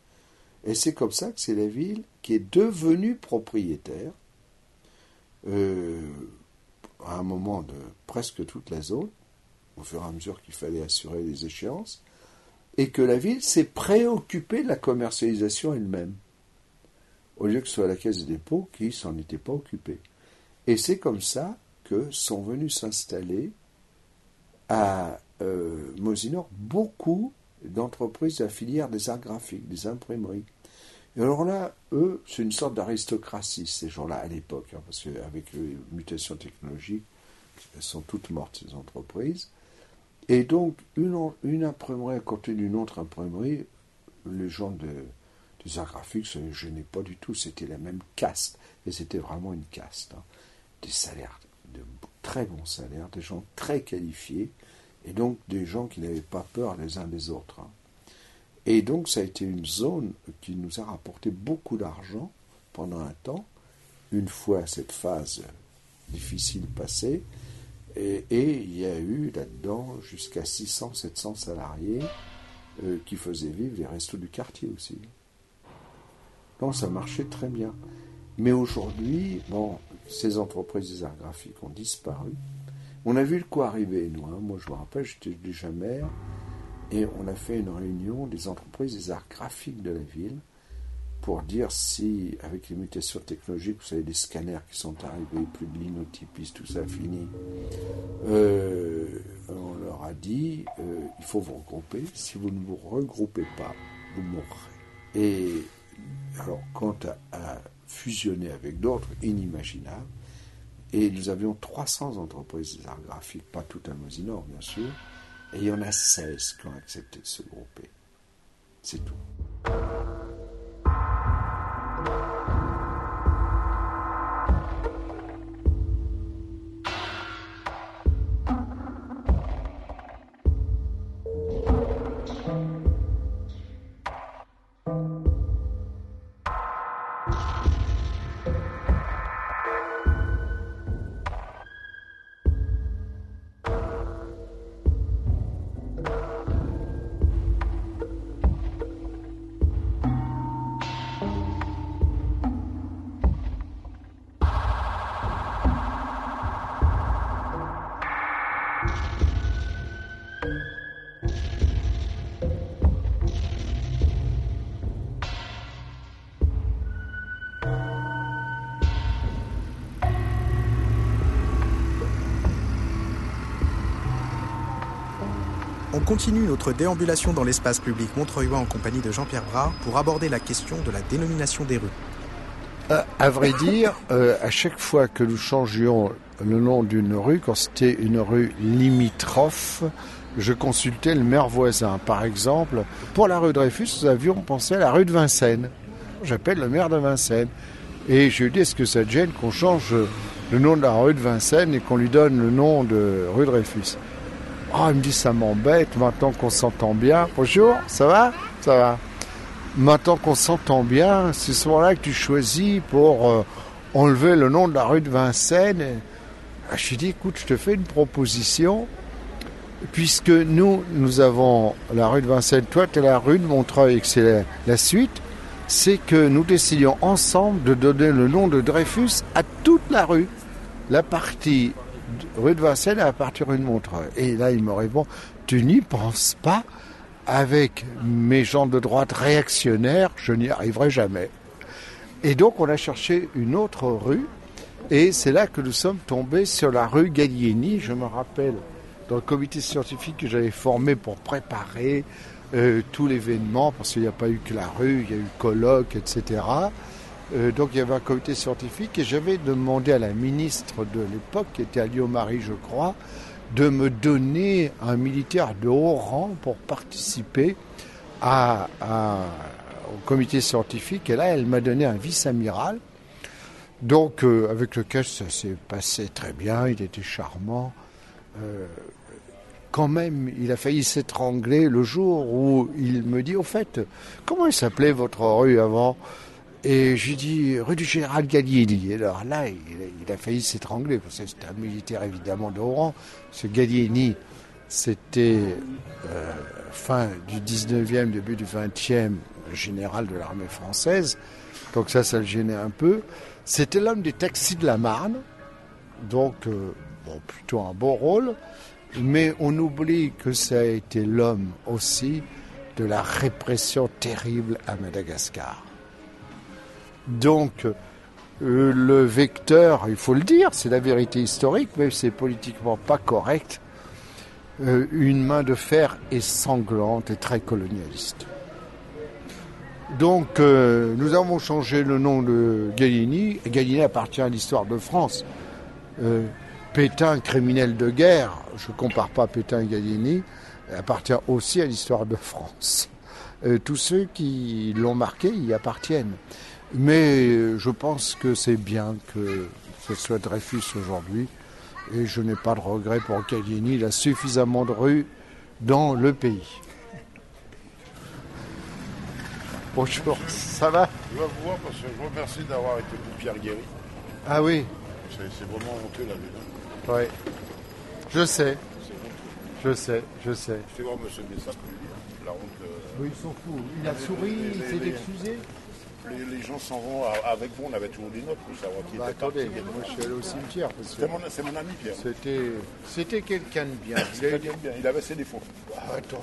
Et c'est comme ça que c'est la ville qui est devenue propriétaire, euh, à un moment de presque toute la zone, au fur et à mesure qu'il fallait assurer les échéances, et que la ville s'est préoccupée de la commercialisation elle-même, au lieu que ce soit la Caisse des dépôts qui s'en était pas occupée. Et c'est comme ça que sont venus s'installer à euh, Mosinor beaucoup d'entreprises de la filière des arts graphiques, des imprimeries. Et alors là, eux, c'est une sorte d'aristocratie, ces gens-là, à l'époque, hein, parce qu'avec les mutations technologiques, elles sont toutes mortes, ces entreprises. Et donc, une, imprimerie à côté d'une autre imprimerie, les gens de, des arts graphiques, ça ne gênait pas du tout, c'était la même caste, et c'était vraiment une caste. Hein. Des salaires, de très bons salaires, des gens très qualifiés, et donc des gens qui n'avaient pas peur les uns des autres. Hein. Et donc ça a été une zone qui nous a rapporté beaucoup d'argent pendant un temps, une fois cette phase difficile passée, et, il y a eu là-dedans jusqu'à 600-700 salariés euh, qui faisaient vivre les restos du quartier aussi. Donc ça marchait très bien. Mais aujourd'hui, bon, ces entreprises des arts graphiques ont disparu. On a vu le coup arriver, nous. Hein. Moi, je me rappelle, j'étais déjà maire. Et on a fait une réunion des entreprises des arts graphiques de la ville pour dire si, avec les mutations technologiques, vous savez, les scanners qui sont arrivés, plus de linotypistes, tout ça fini, euh, on leur a dit euh, il faut vous regrouper. Si vous ne vous regroupez pas, vous mourrez. Et alors, quant à, fusionner avec d'autres, inimaginable. Et nous avions 300 entreprises des arts graphiques, pas toutes à Mosinor, bien sûr. Et il y en a 16 qui ont accepté de se grouper. C'est tout. Bye. Continue notre déambulation dans l'espace public montreuillois en compagnie de Jean-Pierre Brard pour aborder la question de la dénomination des rues. À, vrai dire, euh, à chaque fois que nous changions le nom d'une rue, quand c'était une rue limitrophe, je consultais le maire voisin. Par exemple, pour la rue Dreyfus, nous avions pensé à la rue de Vincennes. J'appelle le maire de Vincennes. Et je lui dis, est-ce que ça te gêne qu'on change le nom de la rue de Vincennes et qu'on lui donne le nom de rue Dreyfus? Oh, il me dit, ça m'embête, maintenant qu'on s'entend bien. Bonjour, ça va? Ça va. maintenant qu'on s'entend bien, c'est ce moment-là que tu choisis pour euh, enlever le nom de la rue de Vincennes. Ah, je lui dis, écoute, je te fais une proposition, puisque nous, nous avons la rue de Vincennes, toi, tu es la rue de Montreuil, et que c'est la, la suite, c'est que nous décidions ensemble de donner le nom de Dreyfus à toute la rue. La partie rue de Vincennes partie rue de Montreuil. Et là, il me répond, tu n'y penses pas avec mes gens de droite réactionnaires, je n'y arriverai jamais. Et donc on a cherché une autre rue, et c'est là que nous sommes tombés sur la rue Gallieni. Je me rappelle dans le comité scientifique que j'avais formé pour préparer euh, tout l'événement, parce qu'il n'y a pas eu que la rue, il y a eu colloque, etc. Euh, donc il y avait un comité scientifique et j'avais demandé à la ministre de l'époque, qui était Alio-Marie, je crois, de me donner un militaire de haut rang pour participer à, au comité scientifique. Et là, elle m'a donné un vice-amiral. Donc, euh, avec lequel ça s'est passé très bien, il était charmant. Euh, quand même, il a failli s'étrangler le jour où il me dit, au fait, comment il s'appelait votre rue avant? Et j'ai dit rue du général Gallieni. Alors là, il, a failli s'étrangler, parce que c'était un militaire évidemment de haut rang. Ce Gallieni, c'était euh, fin du 19e, début du 20e, général de l'armée française. Donc ça, ça le gênait un peu. C'était l'homme des taxis de la Marne, donc euh, bon, plutôt un beau rôle. Mais on oublie que ça a été l'homme aussi de la répression terrible à Madagascar. Donc, euh, le vecteur, il faut le dire, c'est la vérité historique, mais c'est politiquement pas correct. Euh, une main de fer est sanglante et très colonialiste. Donc, euh, nous avons changé le nom de Gallieni. Gallieni appartient à l'histoire de France. Pétain, criminel de guerre, je ne compare pas Pétain et Gallieni, appartient aussi à l'histoire de France. tous ceux qui l'ont marqué y appartiennent. Mais je pense que c'est bien que ce soit Dreyfus aujourd'hui. Et je n'ai pas de regret pour Cagliini. Il a suffisamment de rues dans le pays. Bonjour, ça va? Je vais vous voir parce que je vous remercie d'avoir été pour Pierre Guéry. Ah oui C'est vraiment honteux la ville. Oui. Je sais. Je sais, je sais. Je vais voir M. Bessac, la honte. Euh, oui, ils sont fous. Il a souri, il s'est excusé les, gens s'en vont avec vous, on avait toujours des notes pour savoir qui bah, était attendez, moi je suis allé au cimetière. C'est mon, mon, ami Pierre. C'était quelqu'un de bien. Il, bien. il avait ses défauts. Ah, attends.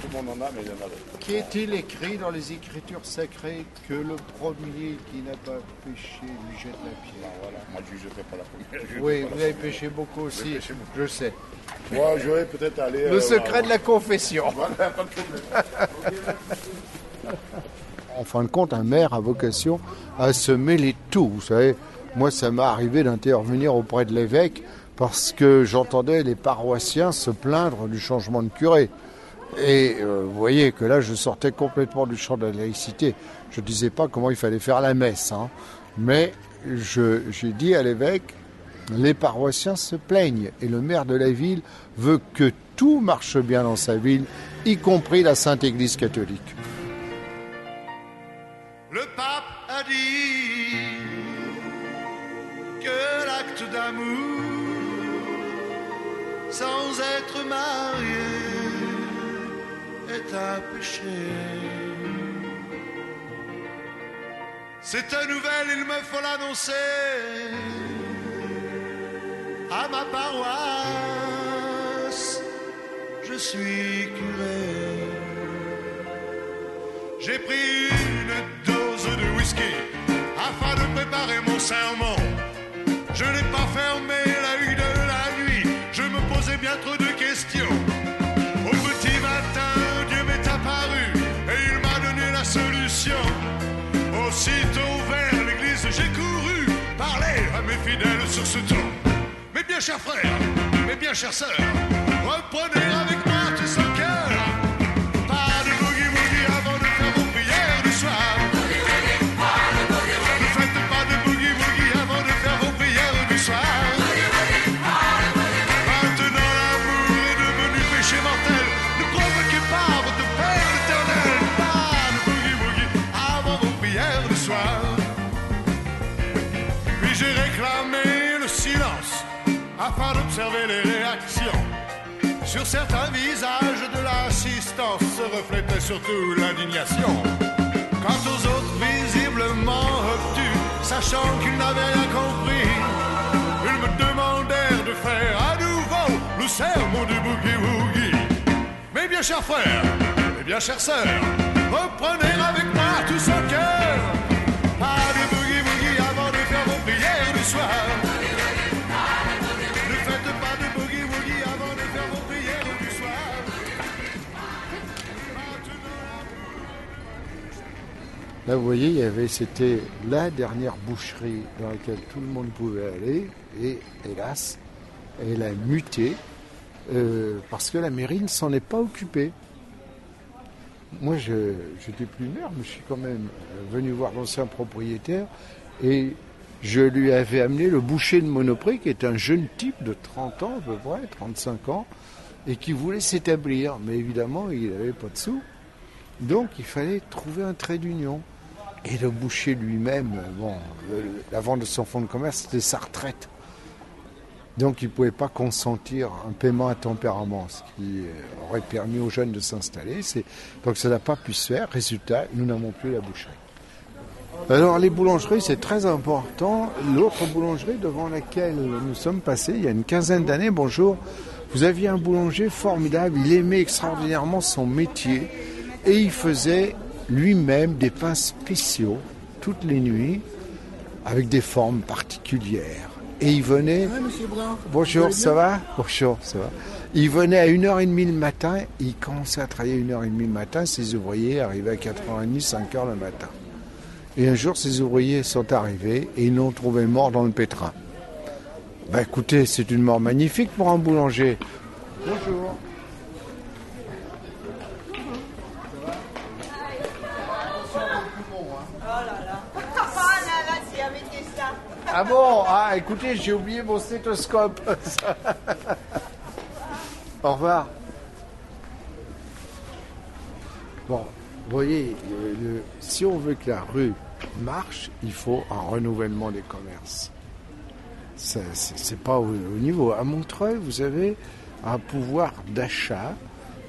Tout le monde en a, mais il y en avait. Qu'est-il écrit dans les écritures sacrées que le premier qui n'a pas péché lui jette la pierre? Bah, voilà. Moi je ne jetterai pas la première. Oui, vous avez péché beaucoup aussi. Péché beaucoup. Je sais. Moi je vais peut-être aller. Le euh, secret de la confession. Voilà, pas de problème. en fin de compte, un maire a vocation à se mêler tout. Vous savez, moi, ça m'est arrivé d'intervenir auprès de l'évêque parce que j'entendais les paroissiens se plaindre du changement de curé. Et euh, vous voyez que là, je sortais complètement du champ de la laïcité. Je ne disais pas comment il fallait faire la messe, hein. mais j'ai dit à l'évêque, les paroissiens se plaignent et le maire de la ville veut que tout marche bien dans sa ville, y compris la Sainte Église catholique le pape a dit que l'acte d'amour sans être marié est un péché. Cette nouvelle, il me faut l'annoncer à ma paroisse. Je suis curé. J'ai pris une afin de préparer mon serment. Je n'ai pas fermé l'œil de la nuit, je me posais bien trop de questions. Au petit matin, Dieu m'est apparu et il m'a donné la solution. Aussitôt vers l'église, j'ai couru parler à mes fidèles sur ce ton. Mes bien chers frères, mes bien chères sœurs, reprenez avec moi afin d'observer les réactions. Sur certains visages de l'assistance se reflétait surtout l'indignation. Quant aux autres visiblement obtus, sachant qu'ils n'avaient rien compris, ils me demandèrent de faire à nouveau le sermon du boogie-woogie. Mes bien chers frères, mes bien chères sœurs, reprenez avec moi tout son cœur. Pas de boogie-woogie avant de faire vos prières du soir. Là, vous voyez, y avait, c'était la dernière boucherie dans laquelle tout le monde pouvait aller. Et hélas, elle a muté euh, parce que la mairie ne s'en est pas occupée. Moi, je n'étais plus maire, mais je suis quand même euh, venu voir l'ancien propriétaire et je lui avais amené le boucher de Monoprix, qui est un jeune type de 30 ans à peu près, 35 ans, et qui voulait s'établir. Mais évidemment, il n'avait pas de sous. Donc, il fallait trouver un trait d'union. Et le boucher lui-même, bon, la vente de son fonds de commerce, c'était sa retraite. Donc il ne pouvait pas consentir un paiement à tempérament, ce qui euh, aurait permis aux jeunes de s'installer. Donc ça n'a pas pu se faire. Résultat, nous n'avons plus la boucherie. Alors les boulangeries, c'est très important. L'autre boulangerie devant laquelle nous sommes passés il y a une quinzaine d'années, bonjour, vous aviez un boulanger formidable, il aimait extraordinairement son métier et il faisait lui-même des pains spéciaux toutes les nuits avec des formes particulières. Et il venait... Bonjour, ça va? Bonjour, ça va. Il venait à 1h30 le matin, il commençait à travailler à 1h30 le matin, ses ouvriers arrivaient à 4h30, 5h le matin. Et un jour, ces ouvriers sont arrivés et ils l'ont trouvé mort dans le pétrin. Ben écoutez, c'est une mort magnifique pour un boulanger. Bonjour. Ah bon Ah écoutez, j'ai oublié mon stéthoscope. Au revoir. Bon, voyez, si on veut que la rue marche, il faut un renouvellement des commerces. C'est pas au, au niveau. À Montreuil, vous avez un pouvoir d'achat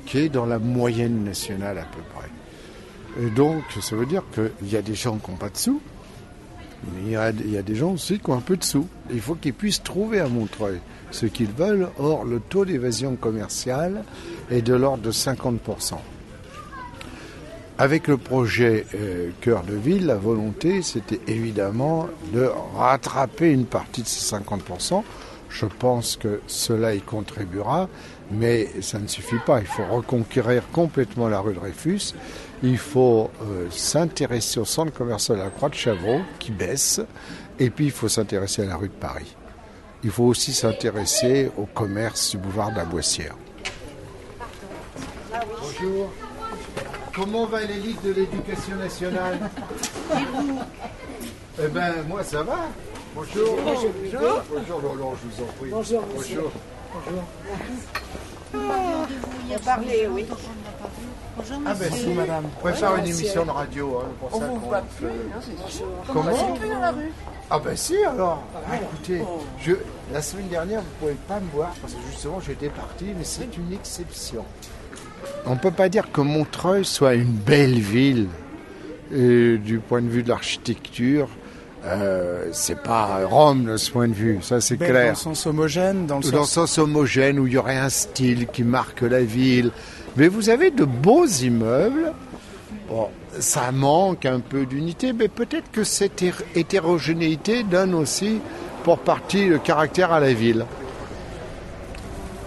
qui est dans la moyenne nationale à peu près. Donc, ça veut dire qu'il y a des gens qui n'ont pas de sous, mais il y, a, il y a des gens aussi qui ont un peu de sous. Il faut qu'ils puissent trouver à Montreuil ce qu'ils veulent. Or, le taux d'évasion commerciale est de l'ordre de 50%. Avec le projet euh, Cœur de Ville, la volonté, c'était évidemment de rattraper une partie de ces 50%. Je pense que cela y contribuera, mais ça ne suffit pas. Il faut reconquérir complètement la rue de Dreyfus. Il faut euh, s'intéresser au centre commercial à la Croix de Chavreau, qui baisse, et puis il faut s'intéresser à la rue de Paris. Il faut aussi s'intéresser au commerce du boulevard de la Boissière. Bonjour. Comment va l'élite de l'éducation nationale? Eh ben, moi, ça va. Bonjour. Bonjour. Bonjour, je vous en prie. Bonjour. Bonjour. Il a parlé, oui. Ah ben si, madame. On pourrait faire une émission de radio. Hein, pour ça qu'on- Comment Ah ben si, alors. Ah, écoutez, je, la semaine dernière, vous ne pouvez pas me voir parce que justement, j'étais parti, mais c'est une exception. On ne peut pas dire que Montreuil soit une belle ville euh, du point de vue de l'architecture. Euh, c'est pas Rome de ce point de vue, ça c'est Belle dans clair. le sens homogène, dans le dans le sens... sens homogène où il y aurait un style qui marque la ville. Mais vous avez de beaux immeubles. Bon, ça manque un peu d'unité, mais peut-être que cette hétérogénéité donne aussi pour partie le caractère à la ville.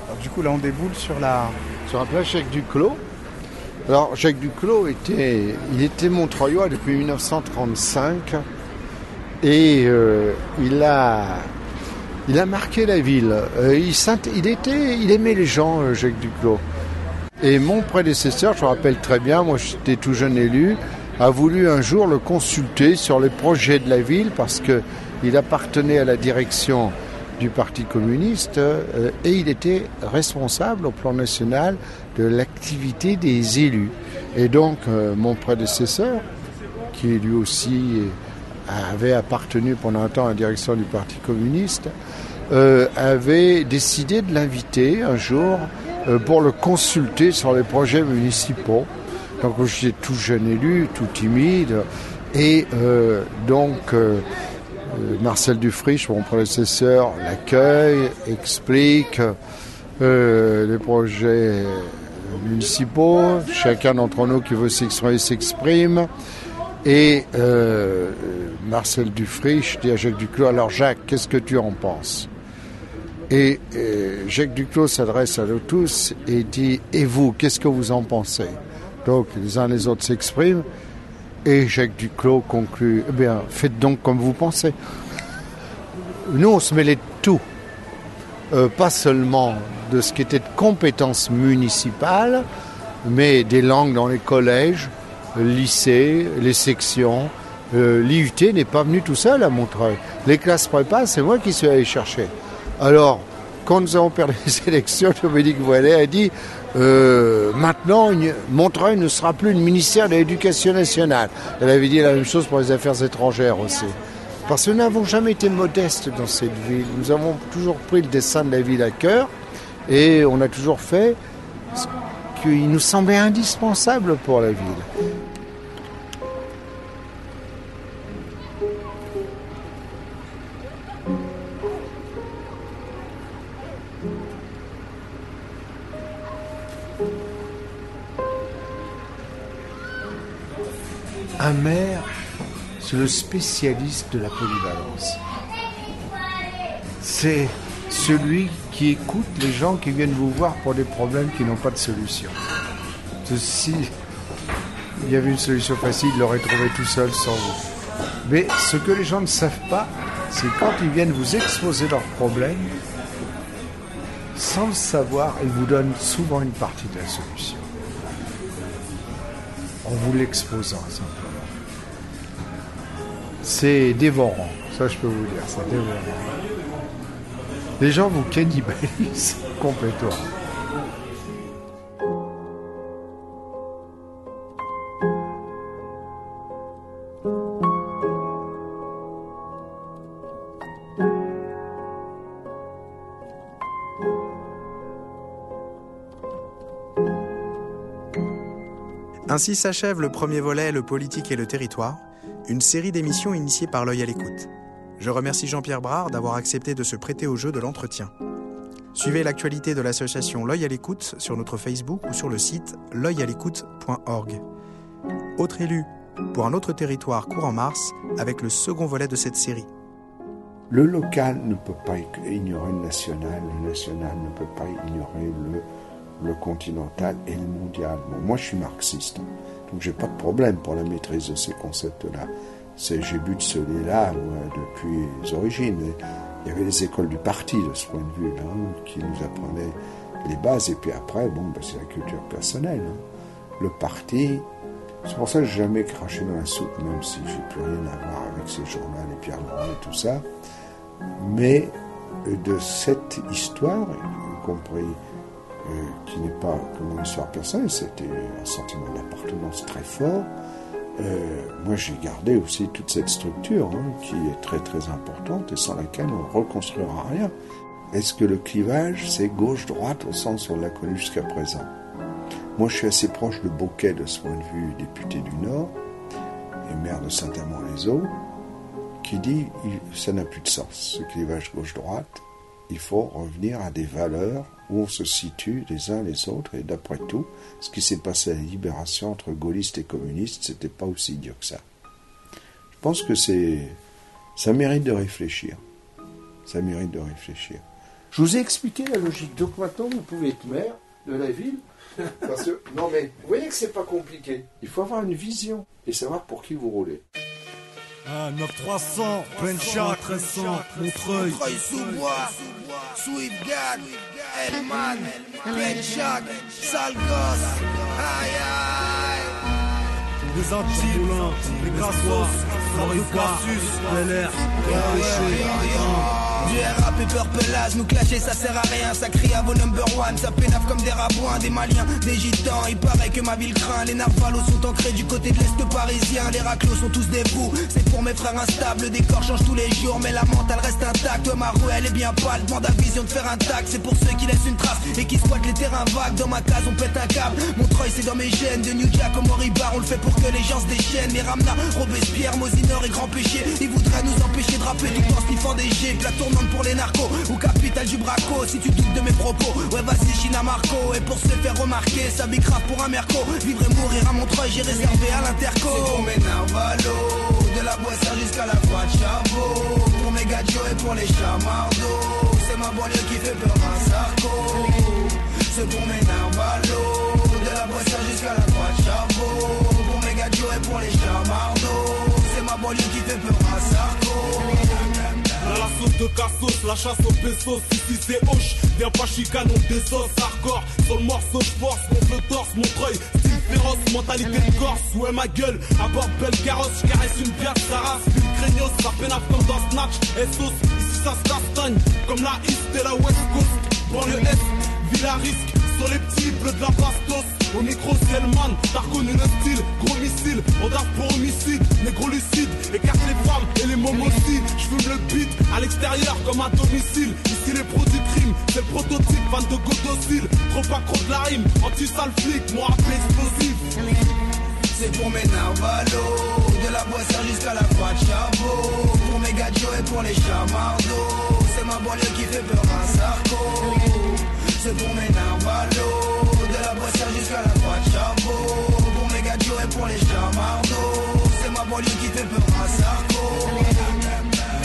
Alors, du coup, là, on déboule sur la... Sur un place Jacques Duclos. Alors Jacques Duclos était, il était Montreuillois depuis 1935 et euh, il a, il a marqué la ville. Euh, il, était, il aimait les gens, euh, Jacques Duclos. Et mon prédécesseur, je me rappelle très bien, moi j'étais tout jeune élu, a voulu un jour le consulter sur les projets de la ville parce que il appartenait à la direction du Parti communiste euh, et il était responsable au plan national de l'activité des élus. Et donc euh, mon prédécesseur, qui lui aussi avait appartenu pendant un temps à la direction du Parti communiste, euh, avait décidé de l'inviter un jour pour le consulter sur les projets municipaux. Donc j'étais tout jeune élu, tout timide, et euh, donc euh, euh, Marcel Dufriche, mon prédécesseur, l'accueille, explique euh, les projets municipaux. Chacun d'entre nous qui veut s'exprimer s'exprime. Et euh, Marcel Dufriche dit à Jacques Duclos, alors Jacques, qu'est-ce que tu en penses? Et euh, Jacques Duclos s'adresse à nous tous et dit, et vous, qu'est-ce que vous en pensez? Donc les uns les autres s'expriment. Et Jacques Duclos conclut, eh bien, faites donc comme vous pensez. Nous, on se mêlait de tout. Euh, pas seulement de ce qui était de compétences municipales, mais des langues dans les collèges, le lycée, les sections. Euh, L'IUT n'est pas venu tout seul à Montreuil. Les classes prépa, c'est moi qui suis allé chercher. Alors, quand nous avons perdu les élections, Dominique Voilet a dit euh, maintenant, Montreuil ne sera plus le ministère de l'Éducation nationale. Elle avait dit la même chose pour les affaires étrangères aussi. Parce que nous n'avons jamais été modestes dans cette ville. Nous avons toujours pris le dessin de la ville à cœur et on a toujours fait ce qui nous semblait indispensable pour la ville. C'est le spécialiste de la polyvalence. C'est celui qui écoute les gens qui viennent vous voir pour des problèmes qui n'ont pas de solution. Si il y avait une solution facile, il l'aurait trouvé tout seul sans vous. Mais ce que les gens ne savent pas, c'est quand ils viennent vous exposer leurs problèmes, sans le savoir, ils vous donnent souvent une partie de la solution. En vous l'exposant simplement. C'est dévorant, ça je peux vous dire, c'est dévorant. Les gens vous cannibalisent complètement. Ainsi s'achève le premier volet Le politique et le territoire, une série d'émissions initiée par l'œil à l'écoute. Je remercie Jean-Pierre Brard d'avoir accepté de se prêter au jeu de l'entretien. Suivez l'actualité de l'association L'œil à l'écoute sur notre Facebook ou sur le site l'œilalécoute.org. Autre élu pour un autre territoire courant mars avec le second volet de cette série. Le local ne peut pas ignorer le national, le national ne peut pas ignorer le, continental et le mondial. Moi, je suis marxiste, donc j'ai pas de problème pour la maîtrise de ces concepts-là. J'ai bu de ce lait-là moi, depuis les origines. Il y avait les écoles du parti de ce point de vue-là, hein, qui nous apprenaient les bases, et puis après, bon, ben, c'est la culture personnelle. hein. Le parti, c'est pour ça que j'ai jamais craché dans la soupe, même si j'ai plus rien à voir avec ces gens-là, les Pierre Laurent et tout ça. Mais de cette histoire, y compris qui n'est pas que mon histoire personnelle, c'était un sentiment d'appartenance très fort. Euh, moi, j'ai gardé aussi toute cette structure hein, qui est très très importante et sans laquelle on ne reconstruira rien. Est-ce que le clivage, c'est gauche-droite au sens où on l'a connu jusqu'à présent? Moi, je suis assez proche de Bocquet de ce point de vue, député du Nord et maire de Saint-Amand-les-Eaux, qui dit ça n'a plus de sens, ce clivage gauche-droite. Il faut revenir à des valeurs où on se situe les uns les autres. Et d'après tout, ce qui s'est passé à la libération entre gaullistes et communistes, c'était pas aussi idiot que ça. Je pense que c'est, ça mérite de réfléchir. Ça mérite de réfléchir. Je vous ai expliqué la logique. Donc maintenant, vous pouvez être maire de la ville. Parce que, non mais, vous voyez que c'est pas compliqué. Il faut avoir une vision et savoir pour qui vous roulez. Ah, 9300, plein chat, 1300, Montreuil. sous-bois, Sweetgad, Elman, Benchak, Salgos, aïe aïe. Les Antilles, les Grassos, Du rap et purple nous clasher ça sert à rien, ça crie à vos number one, ça pénave comme des rabouins, des maliens, des gitans. Il paraît que ma ville craint, les narvalos sont ancrés du côté de l'Est parisien, les raclos sont tous des fous. C'est pour mes frères instables, le décor change tous les jours, mais la mentale reste intacte. Ma rue elle est bien pâle, demande à vision de faire un tac, c'est pour ceux qui laissent une trace et qui squattent les terrains vagues. Dans ma case on pète un câble, mon treuil c'est dans mes gènes, de New Jack au Moribar, on le fait pour que les gens se déchaînent. Les Ramna, Robespierre, Mosinor et Grand Péché, ils voudraient nous empêcher de rapper tout en sniffant des jets, la tournante pour les narcos ou capitale du braco. Si tu doutes de mes propos, ouais vas-y China Marco. Et pour se faire remarquer, ça bicrave pour un merco. Vivre et mourir à Montreuil, j'ai réservé à l'interco. Pour mes narvalos, de la boissière jusqu'à la voie de chabot. Pour mes gâteaux et pour les chamardos. C'est ma banlieue qui fait peur à Sarko. C'est pour mes narvalos, de la boissière jusqu'à la voie de chabot. Pour mes gâteaux et pour les chamardos. Qui à Sarko. La sauce de cassos, la chasse aux pesos, ici c'est hoche, viens pas chicane, on des os hardcore, sur le morceau je force, mon le torse, mon treuil, style féroce, mentalité de corse, ouais ma gueule, à bord belle carrosse, caresse une pièce, ça race, une craignos, ça pénave comme dans Snatch, et sauce, ici ça se castagne, comme la East et la West Coast, banlieue Est, ville à risque, sur les petits bleus de la bastos, au micro Selman, t'as reconnu le style, gros missile, on date pour homicide, négro lucide, écarte les femmes et les mômes aussi. J'fume le beat à l'extérieur comme à domicile. Ici les produits crime, c'est le prototype, fan de godocile. Trop accro de la rime, anti-sale flic, moi explosif. C'est pour mes narvalos, de la boissière jusqu'à la croix de chabot. Pour mes gâteaux et pour les chamardos, c'est ma banlieue qui fait peur à Sarko. C'est pour mes narvalos, de la boissière jusqu'à la croix de chabot. Pour gâteaux et pour les chamardos, c'est ma banlieue qui fait peur à Sarko.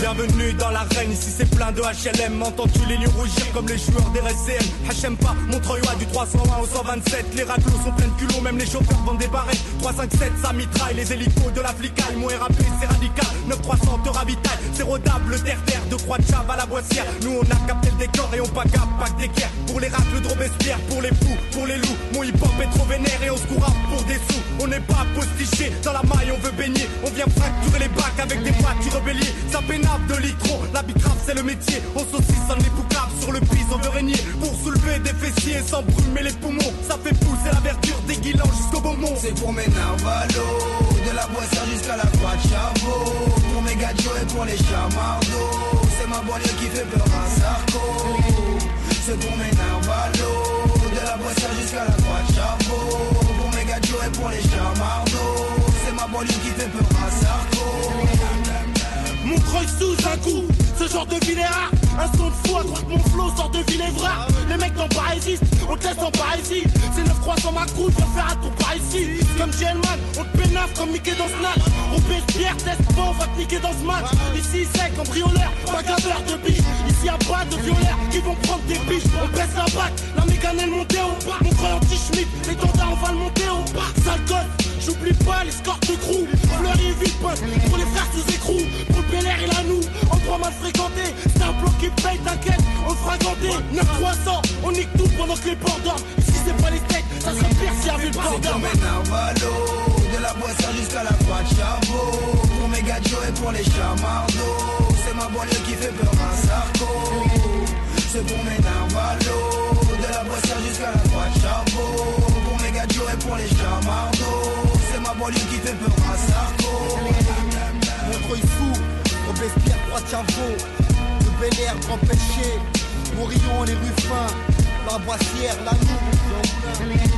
Bienvenue dans l'arène, ici c'est plein de HLM Entends-tu les lieux rougir comme les joueurs des RSCM HM pas, Montreuil du 301 au 127 Les raclos sont pleins de culots, même les chauffeurs vendent des barrettes. 357 ça mitraille, les hélicos de la flicaille Mon RAP c'est radical, 9300 te ravitaille C'est rodable, le terre-terre de Croix de à la boissière. Nous on a capté le décor et on pagape, pas que d'équerre Pour les racles de Robespierre, pour les fous, pour les loups. Mon hip-hop est trop vénère et on se court pour des sous. On n'est pas postiché, dans la maille on veut baigner. On vient fracturer les bacs avec des voitures rebellier Ça pénale de litron, la bicrave c'est le métier. On saucissonne les boucaves sur le pis on veut Pour soulever des fessiers sans brumer les poumons. Ça fait pousser la verdure des jusqu'au beaumont C'est pour mes narvalos, de la boissière jusqu'à la croix de chabot Pour mes gâteaux et pour les chamardos C'est ma banlieue qui fait peur à Sarko C'est pour mes narvalos, de la boissière jusqu'à la croix de chabot Pour mes gâteaux et pour les chamardos C'est ma banlieue qui fait peur à Sarko mon croix sous un coup, ce genre de ville est rare. Un son de fou à droite mon flow sort de ville Évrard Les mecs n'ont pas résiste, on te laisse en parésie C'est 9 croix dans ma croûte, viens faire un tour par ici. Comme Gelman, on te pénave comme Mickey dans Snatch. On pèse pierre, teste pas, on va te niquer dans ce match. Ici c'est pas graveur de biche. Ici y'a pas de violeurs qui vont prendre des biches. On baisse la bac, la mécane elle montée au bas. Mon croix anti-schmidt, les tendins on va le monter au bas. Sale gosse, J'oublie pas l'escorte de crew. Fleury vite pour les frères sous écrou. Pour Bel Air et la nous Endroit mal fréquenté C'est un bloc qui paye t'inquiète On fera ganter 9 300 On nique tout pendant que les ports dorment. Ici c'est pas les steaks Ça serait pire s'il y avait le bord C'est pour mes narvalos De la boissière jusqu'à la croix de chabot. Pour mes gâteaux et pour les chamardos C'est ma banlieue qui fait peur à Sarko. C'est pour mes narvalos De la boissière jusqu'à la croix de chabot. Pour mes gâteaux et pour les chamardos C'est ma banlieue qui fait peur à Sarko Montreuil fou, Robespierre, de Chavot Le Bel Air, Grand Péché. Morillon, les rues fins La Boissière, la Noue